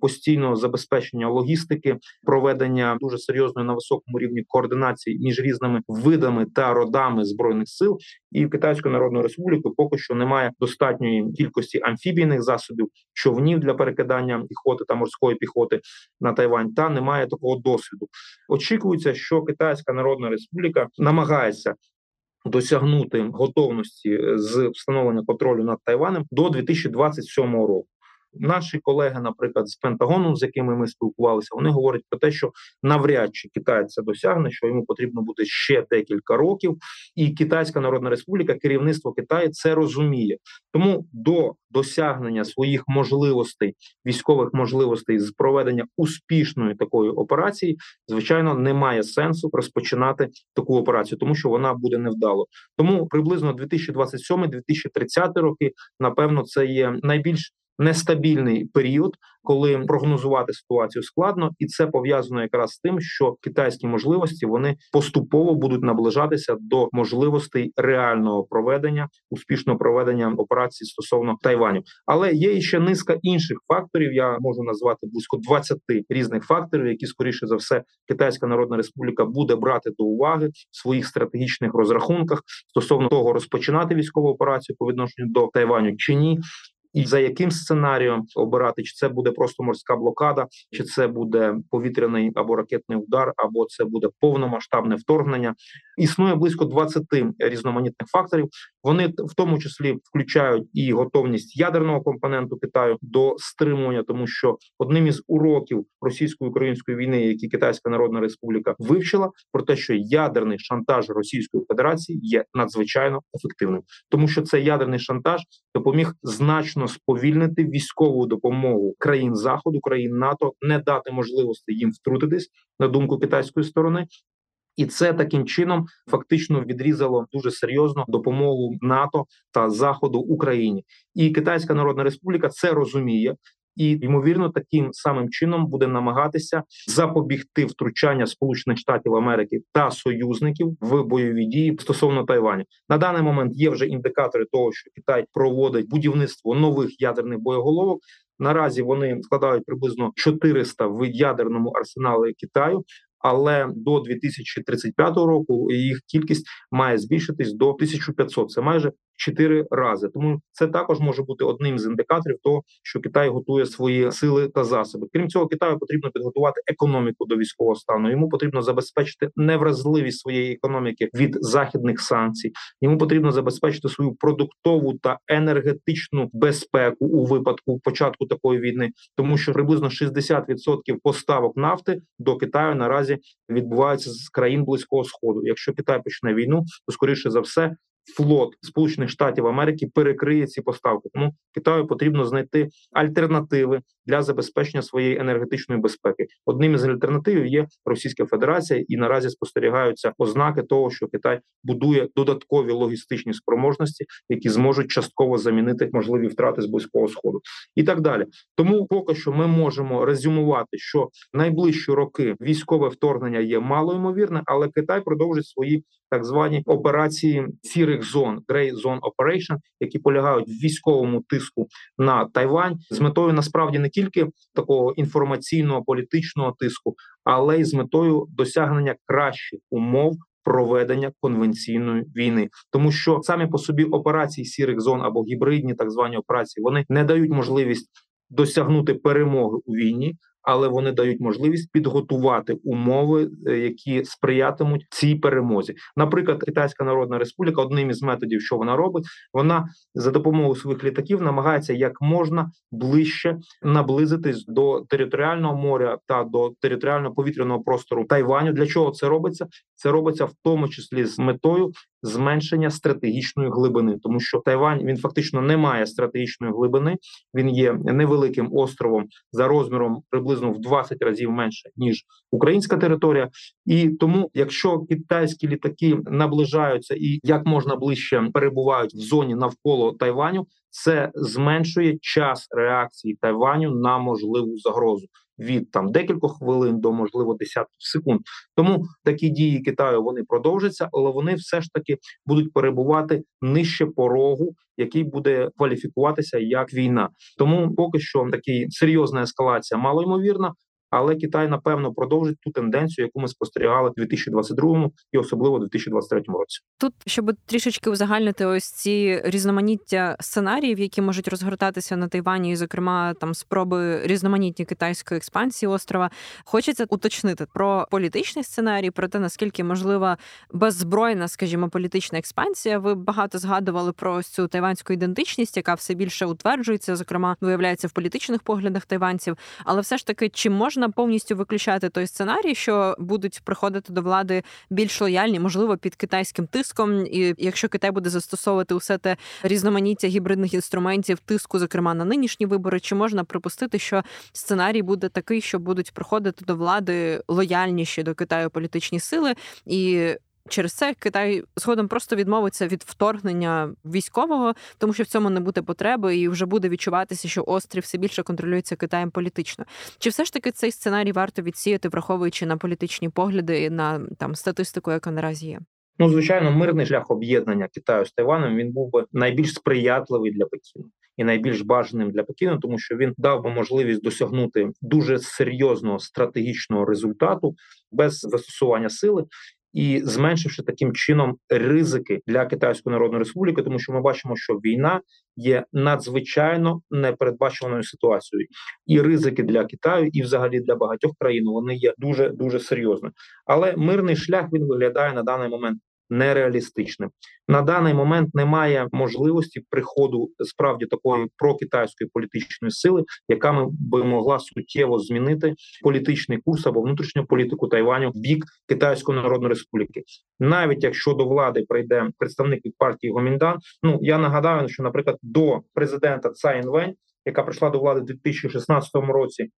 постійного забезпечення логістики, проведення дуже серйозної на високому рівні координації між різними видами та родами збройних сил. І в Китайської Народної Республіки поки що немає достатньої кількості амфібійних засобів, човнів для перекидання піхоти та морської піхоти на Тайвань. Та немає такого досвіду. Очікується, що Китайська Народна Республіка намагається досягнути готовності з встановлення контролю над Тайванем до 2027 року. Наші колеги, наприклад, з Пентагону, з якими ми спілкувалися, вони говорять про те, що навряд чи Китай це досягне, що йому потрібно буде ще декілька років, і Китайська Народна Республіка, керівництво Китаю це розуміє. Тому до досягнення своїх можливостей, військових можливостей з проведення успішної такої операції, звичайно, немає сенсу розпочинати таку операцію, тому що вона буде невдало. Тому приблизно 2027-2030 роки, напевно, це є найбільш нестабільний період, коли прогнозувати ситуацію складно, і це пов'язано якраз з тим, що китайські можливості вони поступово будуть наближатися до можливостей реального проведення успішного проведення операції стосовно Тайваню. Але є ще низка інших факторів. Я можу назвати близько 20 різних факторів, які скоріше за все Китайська Народна Республіка буде брати до уваги в своїх стратегічних розрахунках стосовно того, розпочинати військову операцію по відношенню до Тайваню чи ні і за яким сценарієм обирати, чи це буде просто морська блокада, чи це буде повітряний або ракетний удар, або це буде повномасштабне вторгнення. Існує близько 20 різноманітних факторів. Вони в тому числі включають і готовність ядерного компоненту Китаю до стримування, тому що одним із уроків російсько-української війни, які Китайська Народна Республіка вивчила, про те, що ядерний шантаж Російської Федерації є надзвичайно ефективним, тому що цей ядерний шантаж допоміг значно сповільнити військову допомогу країн заходу, країн НАТО, не дати можливості їм втрутитись на думку китайської сторони. І це таким чином фактично відрізало дуже серйозно допомогу НАТО та Заходу Україні, і Китайська Народна Республіка це розуміє і ймовірно таким самим чином буде намагатися запобігти втручання Сполучених Штатів Америки та союзників в бойові дії стосовно Тайваню. На даний момент є вже індикатори того, що Китай проводить будівництво нових ядерних боєголовок. Наразі вони складають приблизно 400 в ядерному арсеналі Китаю але до 2035 року їх кількість має збільшитись до 1500. Це майже чотири рази. Тому це також може бути одним з індикаторів того, що Китай готує свої сили та засоби. Крім цього, Китаю потрібно підготувати економіку до військового стану. Йому потрібно забезпечити невразливість своєї економіки від західних санкцій. Йому потрібно забезпечити свою продуктову та енергетичну безпеку у випадку початку такої війни, тому що приблизно 60% поставок нафти до Китаю наразі відбуваються з країн близького сходу. Якщо Китай почне війну, то скоріше за все флот Сполучених Штатів Америки перекриє ці поставки. Тому Китаю потрібно знайти альтернативи для забезпечення своєї енергетичної безпеки. Одним із альтернатив є Російська Федерація, і наразі спостерігаються ознаки того, що Китай будує додаткові логістичні спроможності, які зможуть частково замінити можливі втрати з близького сходу, і так далі. Тому поки що ми можемо резюмувати, що найближчі роки військове вторгнення є малоймовірне, але Китай продовжить свої так звані операції сірих зон Grey Zone Operation, які полягають в військовому тиску на Тайвань з метою насправді не тільки такого інформаційного політичного тиску, але й з метою досягнення кращих умов. Проведення конвенційної війни, тому що самі по собі операції сірих зон або гібридні, так звані операції, вони не дають можливість досягнути перемоги у війні, але вони дають можливість підготувати умови, е, які сприятимуть цій перемозі. Наприклад, Китайська Народна Республіка, одним із методів, що вона робить, вона за допомогою своїх літаків намагається як можна ближче наблизитись до територіального моря та до територіального повітряного простору Тайваню. Для чого це робиться? Це робиться в тому числі з метою зменшення стратегічної глибини, тому що Тайвань він фактично не має стратегічної глибини. Він є невеликим островом за розміром приблизно в 20 разів менше ніж українська територія, і тому, якщо китайські літаки наближаються і як можна ближче перебувають в зоні навколо Тайваню, це зменшує час реакції Тайваню на можливу загрозу від там декількох хвилин до можливо десятків секунд. Тому такі дії Китаю вони продовжаться, але вони все ж таки будуть перебувати нижче порогу, який буде кваліфікуватися як війна. Тому поки що такі серйозна ескалація малоймовірна. Але Китай напевно продовжить ту тенденцію, яку ми спостерігали в 2022 і особливо в 2023 році. Тут щоб трішечки узагальнити ось ці різноманіття сценаріїв, які можуть розгортатися на Тайвані, і зокрема там спроби різноманітні китайської експансії острова. Хочеться уточнити про політичний сценарій, про те наскільки можлива беззбройна, скажімо, політична експансія. Ви багато згадували про ось цю тайванську ідентичність, яка все більше утверджується, зокрема виявляється в політичних поглядах тайванців. Але все ж таки, чи можна можна повністю виключати той сценарій, що будуть приходити до влади більш лояльні, можливо, під китайським тиском. І якщо Китай буде застосовувати усе те різноманіття гібридних інструментів, тиску, зокрема на нинішні вибори, чи можна припустити, що сценарій буде такий, що будуть приходити до влади лояльніші до Китаю політичні сили і Через це Китай згодом просто відмовиться від вторгнення військового, тому що в цьому не буде потреби, і вже буде відчуватися, що острів все більше контролюється Китаєм політично. Чи все ж таки цей сценарій варто відсіяти, враховуючи на політичні погляди і на там статистику, яка наразі є? Ну, звичайно, мирний шлях об'єднання Китаю з Тайваном він був би найбільш сприятливий для Пекіну і найбільш бажаним для Пекіну, тому що він дав би можливість досягнути дуже серйозного стратегічного результату без застосування сили і зменшивши таким чином ризики для Китайської Народної Республіки, тому що ми бачимо, що війна є надзвичайно непередбачуваною ситуацією, і ризики для Китаю, і взагалі для багатьох країн вони є дуже дуже серйозними. Але мирний шлях він виглядає на даний момент нереалістичним. На даний момент немає можливості приходу справді такої прокитайської політичної сили, яка би могла суттєво змінити політичний курс або внутрішню політику Тайваню в бік Китайської Народної Республіки. Навіть якщо до влади прийде представник від партії Гоміндан, ну я нагадаю, що, наприклад, до президента Цай Інвень, яка прийшла до влади в 2016 році.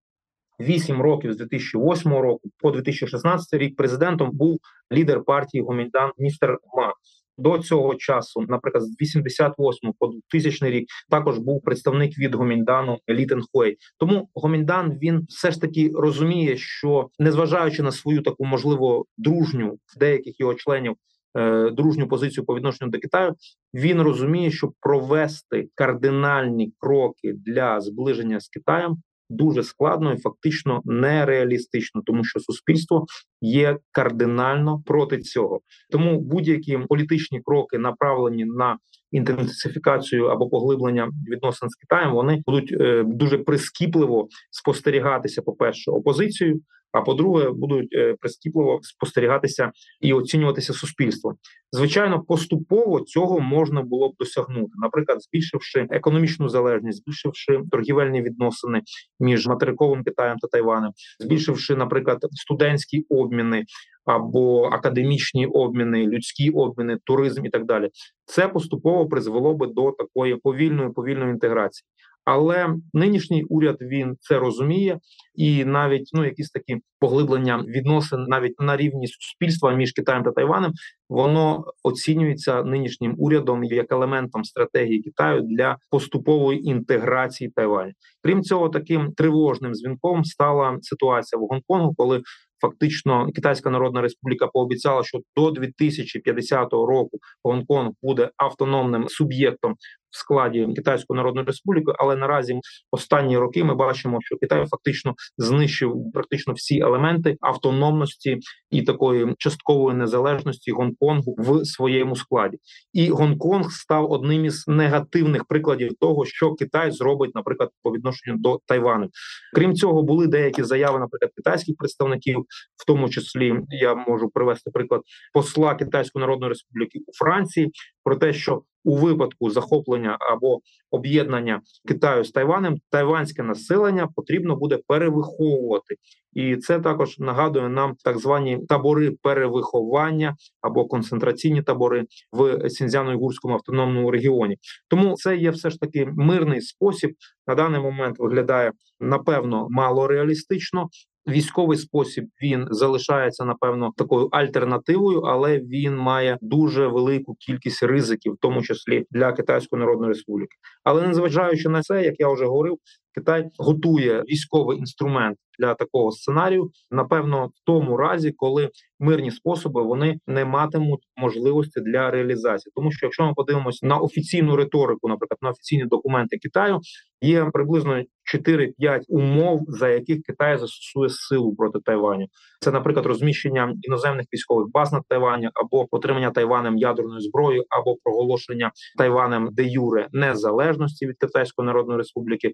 8 років з 2008 року по 2016 рік президентом був лідер партії Гоміндан містер Ма. До цього часу, наприклад, з 88 по 2000 рік, також був представник від Гоміндану Літен Хуей. Тому Гоміндан він все ж таки розуміє, що незважаючи на свою таку можливо дружню в деяких його членів. Е, дружню позицію по відношенню до Китаю він розуміє, що провести кардинальні кроки для зближення з Китаєм дуже складно і фактично нереалістично, тому що суспільство є кардинально проти цього. Тому будь-які політичні кроки направлені на інтенсифікацію або поглиблення відносин з Китаєм, вони будуть е, дуже прискіпливо спостерігатися. По перше, опозицією. А по-друге, будуть е, прискіпливо спостерігатися і оцінюватися суспільством. Звичайно, поступово цього можна було б досягнути, наприклад, збільшивши економічну залежність, збільшивши торгівельні відносини між материковим Китаєм та Тайванем, збільшивши, наприклад, студентські обміни або академічні обміни, людські обміни, туризм і так далі. Це поступово призвело би до такої повільної повільної інтеграції. Але нинішній уряд він це розуміє, і навіть ну якісь такі поглиблення відносин навіть на рівні суспільства між Китаєм та Тайванем, воно оцінюється нинішнім урядом як елементом стратегії Китаю для поступової інтеграції Тайваню. Крім цього, таким тривожним дзвінком стала ситуація в Гонконгу, коли фактично Китайська Народна Республіка пообіцяла, що до 2050 року Гонконг буде автономним суб'єктом в складі Китайської Народної Республіки, але наразі останні роки ми бачимо, що Китай фактично знищив практично всі елементи автономності і такої часткової незалежності Гонконгу в своєму складі. І Гонконг став одним із негативних прикладів того, що Китай зробить, наприклад, по відношенню до Тайвану. Крім цього, були деякі заяви, наприклад, китайських представників, в тому числі я можу привести приклад посла Китайської Народної Республіки у Франції, про те, що у випадку захоплення або об'єднання Китаю з Тайванем тайванське населення потрібно буде перевиховувати, і це також нагадує нам так звані табори перевиховання або концентраційні табори в Сіньцзяно-Уйгурському автономному регіоні. Тому це є все ж таки мирний спосіб. На даний момент виглядає напевно мало реалістично, Військовий спосіб він залишається напевно такою альтернативою, але він має дуже велику кількість ризиків, в тому числі для Китайської Народної Республіки. Але незважаючи на це, як я вже говорив, Китай готує військовий інструмент для такого сценарію. Напевно, в тому разі, коли мирні способи вони не матимуть можливості для реалізації, тому що якщо ми подивимося на офіційну риторику, наприклад, на офіційні документи Китаю, є приблизно 4-5 умов, за яких Китай застосує силу проти Тайваню. Це, наприклад, розміщення іноземних військових баз над Тайвані, або отримання Тайванем ядерної зброї, або проголошення Тайванем де юре незалежності від Китайської Народної Республіки.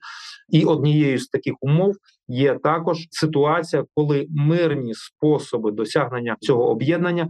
І однією з таких умов є також ситуація, коли мирні способи досягнення цього об'єднання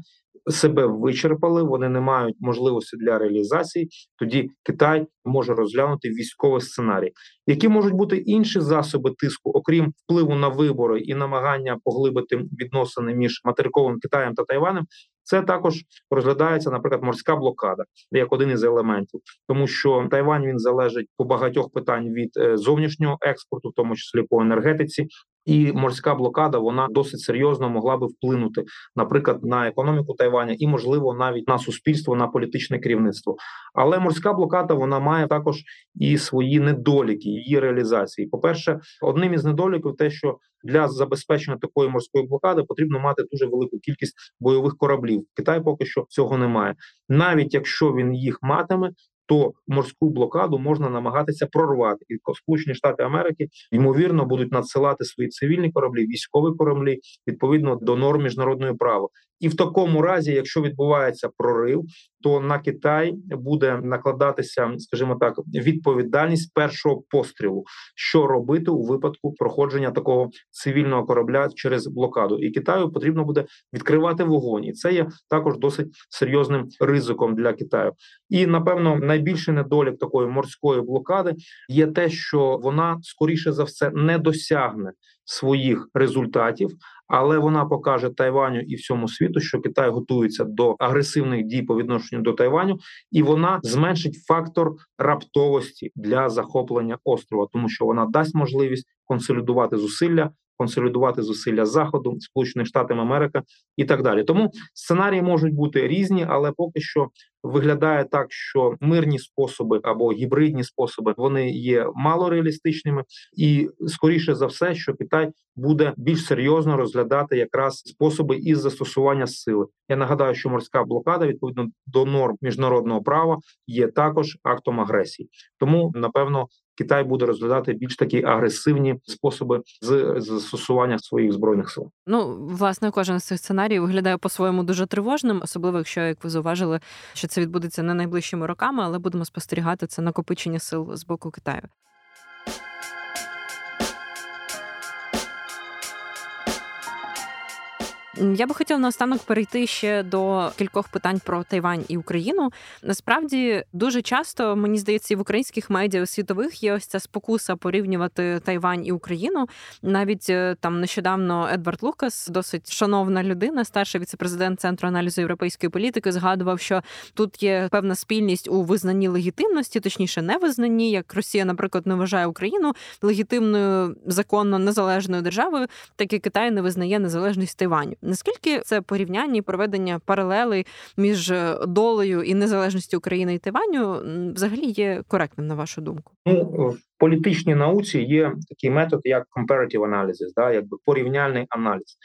себе вичерпали, вони не мають можливості для реалізації. Тоді Китай може розглянути військовий сценарій. Які можуть бути інші засоби тиску, окрім впливу на вибори і намагання поглибити відносини між материковим Китаєм та Тайванем? Це також розглядається, наприклад, морська блокада як один із елементів, тому що Тайвань він залежить по багатьох питань від е, зовнішнього експорту, в тому числі по енергетиці, і морська блокада вона досить серйозно могла би вплинути, наприклад, на економіку Тайваня і, можливо, навіть на суспільство, на політичне керівництво. Але морська блокада вона має також і свої недоліки її реалізації. По перше, одним із недоліків те, що для забезпечення такої морської блокади потрібно мати дуже велику кількість бойових кораблів. Китай поки що цього немає, навіть якщо він їх матиме, то морську блокаду можна намагатися прорвати, і Сполучені Штати Америки ймовірно будуть надсилати свої цивільні кораблі, військові кораблі відповідно до норм міжнародного права. І в такому разі, якщо відбувається прорив, то на Китай буде накладатися, скажімо так, відповідальність першого пострілу, що робити у випадку проходження такого цивільного корабля через блокаду, і Китаю потрібно буде відкривати вогонь, і це є також досить серйозним ризиком для Китаю. І напевно найбільший недолік такої морської блокади є те, що вона скоріше за все не досягне своїх результатів, але вона покаже Тайваню і всьому світу, що Китай готується до агресивних дій по відношенню до Тайваню, і вона зменшить фактор раптовості для захоплення острова, тому що вона дасть можливість консолідувати зусилля консолідувати зусилля заходу, сполучених штатів Америка і так далі. Тому сценарії можуть бути різні, але поки що виглядає так, що мирні способи або гібридні способи вони є малореалістичними, і скоріше за все, що Китай буде більш серйозно розглядати якраз способи із застосування сили. Я нагадаю, що морська блокада відповідно до норм міжнародного права є також актом агресії, тому напевно Китай буде розглядати більш такі агресивні способи з застосування своїх збройних сил. Ну власне, кожен з цих сценаріїв виглядає по-своєму дуже тривожним, особливо якщо як ви зауважили, що це відбудеться не найближчими роками, але будемо спостерігати це накопичення сил з боку Китаю. Я би хотіла наостанок перейти ще до кількох питань про Тайвань і Україну. Насправді дуже часто мені здається, і в українських медіа світових є ось ця спокуса порівнювати Тайвань і Україну. Навіть е, там нещодавно Едвард Лукас, досить шановна людина, старший віцепрезидент центру аналізу європейської політики, згадував, що тут є певна спільність у визнанні легітимності, точніше, не визнанні, як Росія, наприклад, не вважає Україну легітимною законно незалежною державою, так і Китай не визнає незалежність Тайваню. Наскільки це порівняння і проведення паралелей між е, долею і незалежністю України і Тайваню взагалі є коректним на вашу думку? Ну в політичній науці є такий метод, як comparative analysis, да, якби порівняльний аналіз.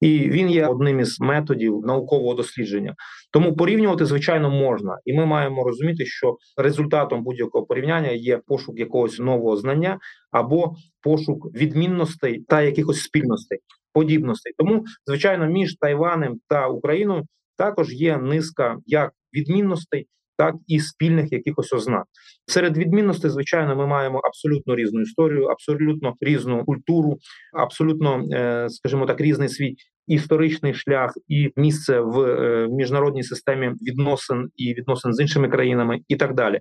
і він є одним із методів наукового дослідження. Тому порівнювати звичайно можна, і ми маємо розуміти, що результатом будь-якого порівняння є пошук якогось нового знання або пошук відмінностей та якихось спільностей, подібностей. Тому, звичайно, між Тайванем та Україною також є низка як відмінностей, так і спільних якихось ознак. Серед відмінностей, звичайно, ми маємо абсолютно різну історію, абсолютно різну культуру, абсолютно, е, скажімо так, різний свій історичний шлях і місце в е, міжнародній системі відносин і відносин з іншими країнами, і так далі.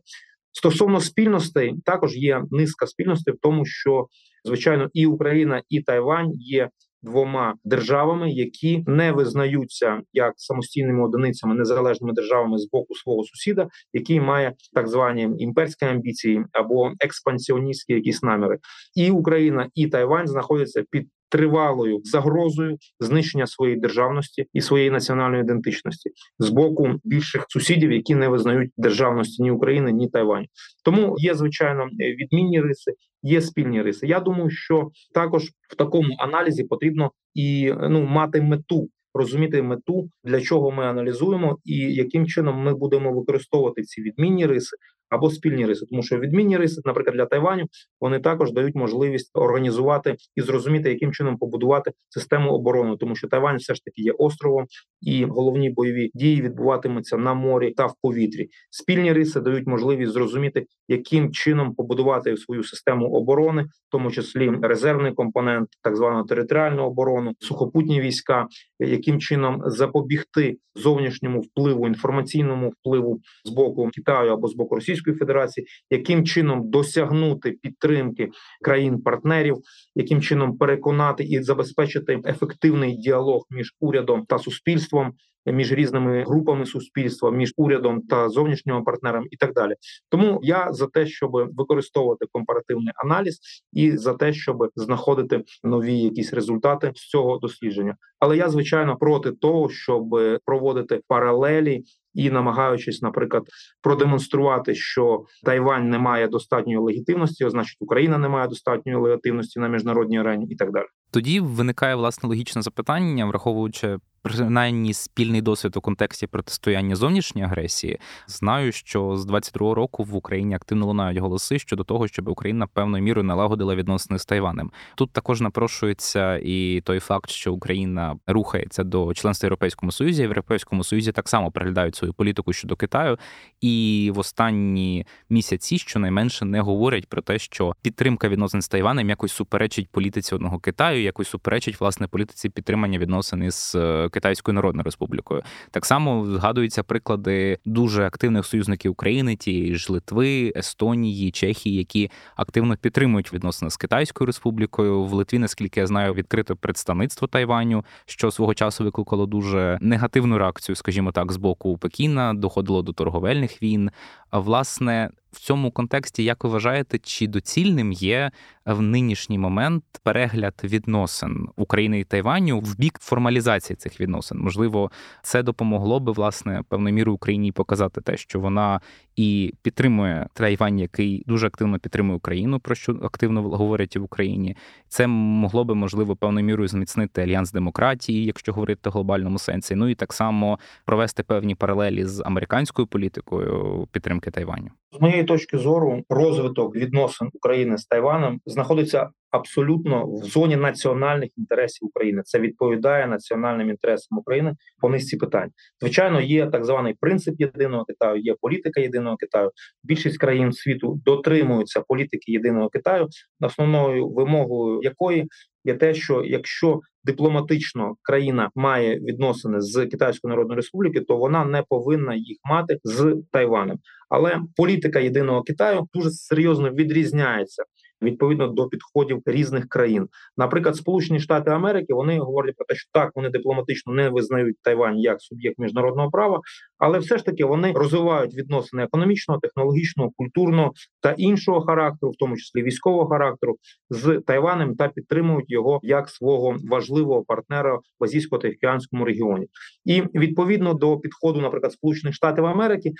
Стосовно спільностей, також є низка спільностей в тому, що звичайно і Україна, і Тайвань є двома державами, які не визнаються як самостійними одиницями незалежними державами з боку свого сусіда, який має так звані імперські амбіції або експансіоністські якісь наміри, і Україна і Тайвань знаходяться під тривалою загрозою знищення своєї державності і своєї національної ідентичності з боку більших сусідів, які не визнають державності ні України, ні Тайвань. Тому є звичайно відмінні риси, є спільні риси. Я думаю, що також в такому аналізі потрібно і ну мати мету. Розуміти мету, для чого ми аналізуємо, і яким чином ми будемо використовувати ці відмінні риси або спільні риси, тому що відмінні риси, наприклад, для Тайваню, вони також дають можливість організувати і зрозуміти, яким чином побудувати систему оборони, тому що Тайвань все ж таки є островом, і головні бойові дії відбуватимуться на морі та в повітрі. Спільні риси дають можливість зрозуміти, яким чином побудувати свою систему оборони, в тому числі резервний компонент, так звану територіальну оборону, сухопутні війська, яким чином запобігти зовнішньому впливу інформаційному впливу з боку Китаю або з боку Російської Російської Федерації, яким чином досягнути підтримки країн-партнерів, яким чином переконати і забезпечити ефективний діалог між урядом та суспільством. Між різними групами суспільства, між урядом та зовнішніми партнерами, і так далі, тому я за те, щоб використовувати компаративний аналіз, і за те, щоб знаходити нові якісь результати з цього дослідження. Але я звичайно проти того, щоб проводити паралелі і намагаючись, наприклад, продемонструвати, що Тайвань не має достатньої легітимності, а значить Україна не має достатньої легітимності на міжнародній арені, і так далі. Тоді виникає власне логічне запитання, враховуючи принаймні спільний досвід у контексті протистояння зовнішньої агресії. Знаю, що з 22-го року в Україні активно лунають голоси щодо того, щоб Україна певною мірою налагодила відносини з Тайванем. Тут також напрошується і той факт, що Україна рухається до членства Європейському Союзі. В Європейському Союзі так само переглядають свою політику щодо Китаю, і в останні місяці щонайменше не говорять про те, що підтримка відносин з Тайванем якось суперечить політиці одного Китаю, якось суперечить власне політиці підтримання відносин із е, Китайською Народною Республікою. Так само згадуються приклади дуже активних союзників України, тієї ж Литви, Естонії, Чехії, які активно підтримують відносини з Китайською Республікою. В Литві, наскільки я знаю, відкрите представництво Тайваню, що свого часу викликало дуже негативну реакцію, скажімо так, з боку Пекіна, доходило до торговельних війн. А власне в цьому контексті, як ви вважаєте, чи доцільним є в нинішній момент перегляд відносин України і Тайваню в бік формалізації цих відносин? Можливо, це допомогло би власне певною мірою Україні показати те, що вона і підтримує Тайвань, який дуже активно підтримує Україну, про що активно говорять в Україні. Це могло би можливо певною мірою зміцнити альянс демократії, якщо говорити в глобальному сенсі. Ну і так само провести певні паралелі з американською політикою підтримки Тайваню. З моєї точки зору, розвиток відносин України з Тайваном знаходиться абсолютно в зоні національних інтересів України. Це відповідає національним інтересам України по низці питань. Звичайно, є так званий принцип єдиного Китаю, є політика єдиного Китаю. Більшість країн світу дотримуються політики єдиного Китаю, основною вимогою якої є те, що якщо дипломатично країна має відносини з Китайською Народною Республікою, то вона не повинна їх мати з Тайванем. Але політика єдиного Китаю дуже серйозно відрізняється відповідно до підходів різних країн. Наприклад, Сполучені Штати Америки вони говорять про те, що так вони дипломатично не визнають Тайвань як суб'єкт міжнародного права, але все ж таки вони розвивають відносини економічного, технологічного, культурного та іншого характеру, в тому числі військового характеру, з Тайванем та підтримують його як свого важливого партнера в азійсько-тихоокеанському регіоні. І відповідно до підходу, наприклад, Сполучених Штатів Америки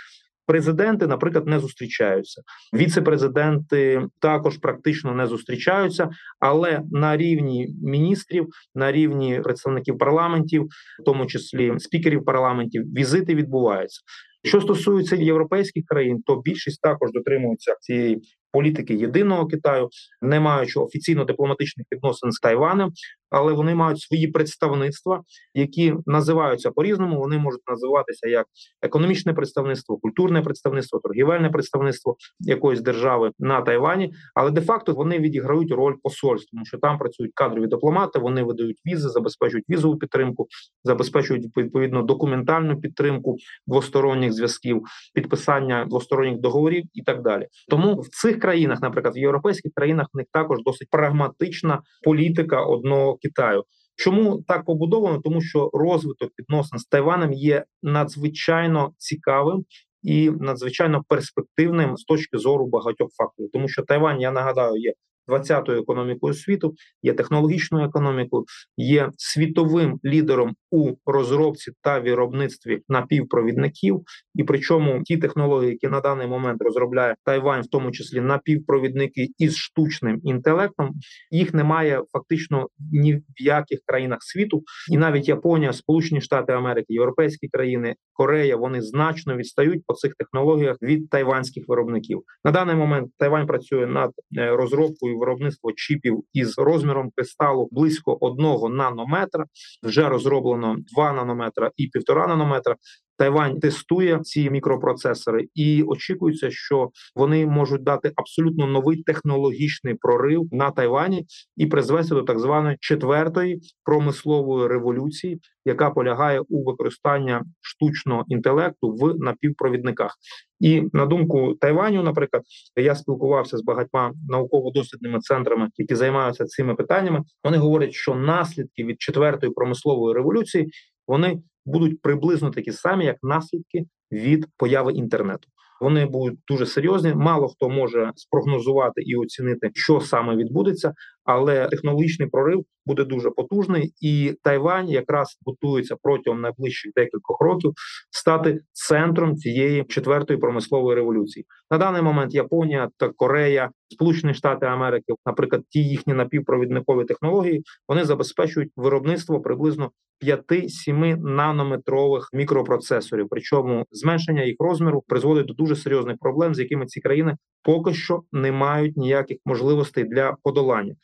Президенти, наприклад, не зустрічаються. Віце-президенти також практично не зустрічаються, але на рівні міністрів, на рівні представників парламентів, в тому числі спікерів парламентів, візити відбуваються. Що стосується європейських країн, то більшість також дотримується цієї політики єдиного Китаю, не маючи офіційно дипломатичних відносин з Тайванем, але вони мають свої представництва, які називаються по різному. Вони можуть називатися як економічне представництво, культурне представництво, торгівельне представництво якоїсь держави на Тайвані. Але де факто вони відіграють роль посольств, тому що там працюють кадрові дипломати. Вони видають візи, забезпечують візову підтримку, забезпечують відповідно документальну підтримку двосторонніх зв'язків, підписання двосторонніх договорів і так далі. Тому в цих країнах, наприклад, в європейських країнах, в них також досить прагматична політика одного Китаю. Чому так побудовано? Тому що розвиток відносин з Тайваном є надзвичайно цікавим і надзвичайно перспективним з точки зору багатьох факторів, тому що Тайвань, я нагадаю, є 20-ю економікою світу, є технологічною економікою, є світовим лідером у розробці та виробництві напівпровідників. І причому ті технології, які на даний момент розробляє Тайвань, в тому числі напівпровідники із штучним інтелектом, їх немає фактично ні в яких країнах світу, і навіть Японія, Сполучені Штати Америки, Європейські країни, Корея вони значно відстають по цих технологіях від тайванських виробників. На даний момент Тайвань працює над е, розробкою виробництво чіпів із розміром кристалу близько одного нанометра. Вже розроблено 2 нанометра і півтора нанометра. Тайвань тестує ці мікропроцесори, і очікується, що вони можуть дати абсолютно новий технологічний прорив на Тайвані і призвести до так званої четвертої промислової революції, яка полягає у використанні штучного інтелекту в напівпровідниках. І на думку Тайваню, наприклад, я спілкувався з багатьма науково-дослідними центрами, які займаються цими питаннями. Вони говорять, що наслідки від четвертої промислової революції вони будуть приблизно такі самі, як наслідки від появи інтернету. Вони будуть дуже серйозні. Мало хто може спрогнозувати і оцінити, що саме відбудеться, але технологічний прорив буде дуже потужний, і Тайвань якраз готується протягом найближчих декількох років стати центром цієї четвертої промислової революції. На даний момент Японія та Корея, Сполучені Штати Америки, наприклад, ті їхні напівпровідникові технології, вони забезпечують виробництво приблизно 5-7 нанометрових мікропроцесорів. Причому зменшення їх розміру призводить до дуже серйозних проблем, з якими ці країни поки що не мають ніяких можливостей для подолання.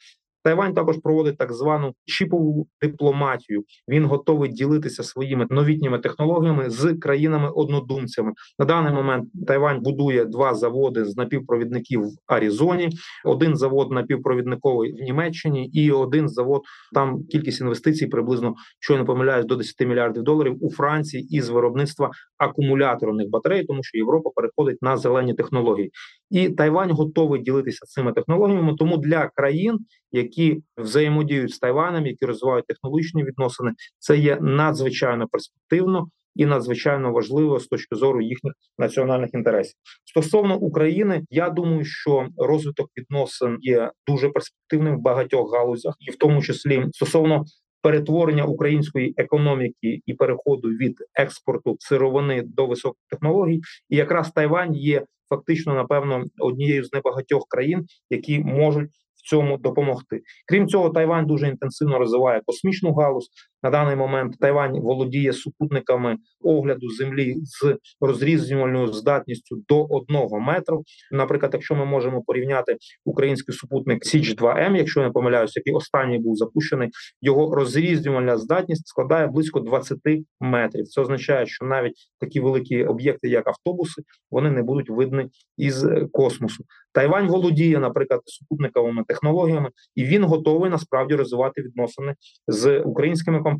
Тайвань також проводить так звану чіпову дипломатію. Він готовий ділитися своїми новітніми технологіями з країнами-однодумцями. На даний момент Тайвань будує два заводи з напівпровідників в Аризоні, один завод напівпровідниковий в Німеччині, і один завод там кількість інвестицій приблизно, що я не помиляюсь, до 10 мільярдів доларів у Франції із виробництва акумуляторних батарей, тому що Європа переходить на зелені технології, і Тайвань готовий ділитися цими технологіями. Тому для країн, які взаємодіють з Тайванем, які розвивають технологічні відносини, це є надзвичайно перспективно і надзвичайно важливо з точки зору їхніх національних інтересів. Стосовно України, я думаю, що розвиток відносин є дуже перспективним в багатьох галузях, і в тому числі стосовно. Перетворення української економіки і переходу від експорту сировини до високих технологій, і якраз Тайвань є фактично, напевно, однією з небагатьох країн, які можуть в цьому допомогти. Крім цього, Тайвань дуже інтенсивно розвиває космічну галузь. На даний момент Тайвань володіє супутниками огляду землі з розрізнювальною здатністю до одного метру. Наприклад, якщо ми можемо порівняти український супутник Січ 2 М, якщо я не помиляюся, який останній був запущений, його розрізнювальна здатність складає близько 20 метрів. Це означає, що навіть такі великі об'єкти, як автобуси, вони не будуть видні із космосу. Тайвань володіє, наприклад, супутниковими технологіями, і він готовий насправді розвивати відносини з українськими компаніями,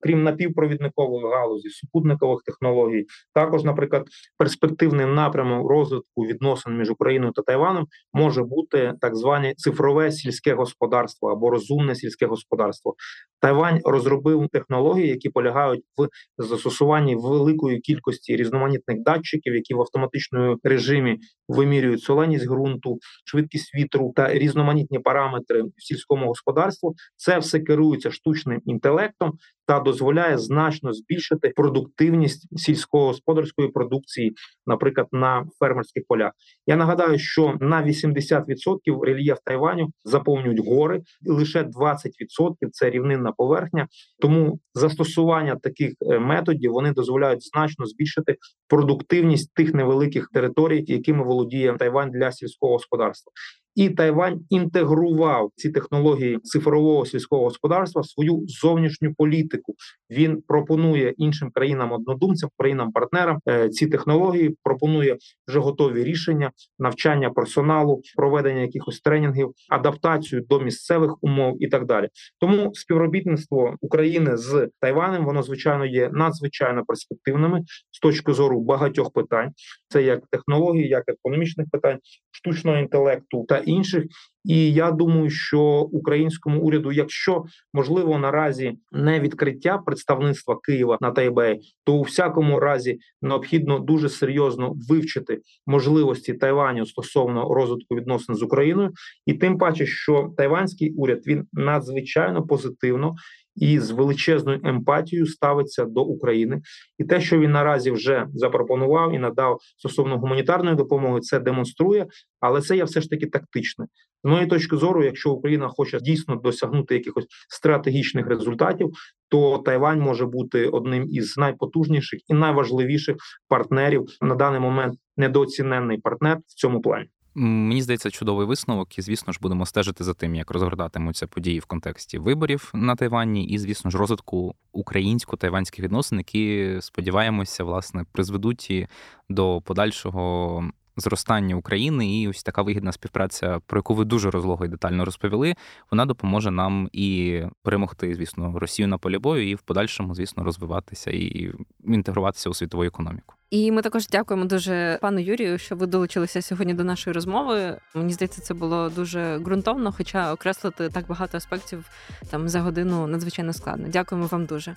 крім напівпровідникової галузі, супутникових технологій. Також, наприклад, перспективним напрямом розвитку відносин між Україною та Тайваном може бути так зване цифрове сільське господарство або розумне сільське господарство. Тайвань розробив технології, які полягають в застосуванні великої кількості різноманітних датчиків, які в автоматичному режимі вимірюють соленість ґрунту, швидкість вітру та різноманітні параметри в сільському господарству. Це все керується штучним інтелектом та дозволяє значно збільшити продуктивність сільськогосподарської продукції, наприклад, на фермерських полях. Я нагадаю, що на 80% рельєф Тайваню заповнюють гори, і лише 20% – це рівнинна поверхня. Тому застосування таких е, методів вони дозволяють значно збільшити продуктивність тих невеликих територій, якими володіє Тайвань для сільського господарства і Тайвань інтегрував ці технології цифрового сільського господарства в свою зовнішню політику. Він пропонує іншим країнам однодумцям, країнам-партнерам е, ці технології. Пропонує вже готові рішення, навчання персоналу, проведення якихось тренінгів, адаптацію до місцевих умов і так далі. Тому співробітництво України з Тайванем воно звичайно є надзвичайно перспективними з точки зору багатьох питань. Це як технології, як економічних питань, штучного інтелекту та інших. І я думаю, що українському уряду, якщо можливо наразі не відкриття представництва Києва на Тайбеї, то у всякому разі необхідно дуже серйозно вивчити можливості Тайваню стосовно розвитку відносин з Україною, і тим паче, що тайванський уряд він надзвичайно позитивно і з величезною емпатією ставиться до України, і те, що він наразі вже запропонував і надав стосовно гуманітарної допомоги, це демонструє, але це є все ж таки тактичне. З моєї точки зору, якщо Україна хоче дійсно досягнути якихось стратегічних результатів, то Тайвань може бути одним із найпотужніших і найважливіших партнерів на даний момент недооцінений партнер в цьому плані. Мені здається, чудовий висновок, і звісно ж будемо стежити за тим, як розгортатимуться події в контексті виборів на Тайвані, і звісно ж розвитку українсько-тайванських відносин, які сподіваємося, власне, призведуть до подальшого зростання України і ось така вигідна співпраця, про яку ви дуже розлого і детально розповіли. Вона допоможе нам і перемогти, звісно, Росію на полі бою, і в подальшому, звісно, розвиватися і інтегруватися у світову економіку. І ми також дякуємо дуже пану Юрію, що ви долучилися сьогодні до нашої розмови. Мені здається, це було дуже ґрунтовно, хоча окреслити так багато аспектів там за годину надзвичайно складно. Дякуємо вам дуже.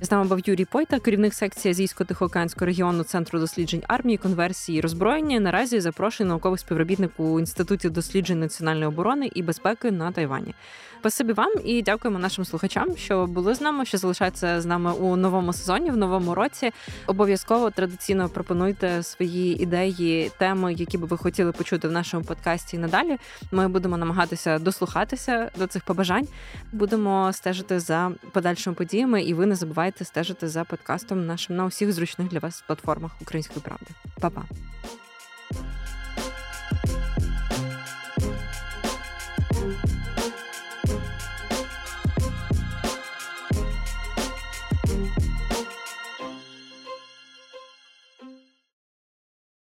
З нами був Юрій Пойта, керівник секції Азійсько-Тихоокеанського регіону Центру досліджень армії, конверсії і роззброєння. Наразі запрошує наукових співробітник у інституті досліджень національної оборони і безпеки на Тайвані. Спасибі вам і дякуємо нашим слухачам, що були з нами, що залишаються з нами у новому сезоні, в новому році. Обов'язково традиційно пропонуйте свої ідеї, теми, які би ви хотіли почути в нашому подкасті. і Надалі ми будемо намагатися дослухатися до цих побажань. Будемо стежити за подальшими подіями, і ви не забувайте стежити за подкастом нашим на усіх зручних для вас платформах української правди. Па-па!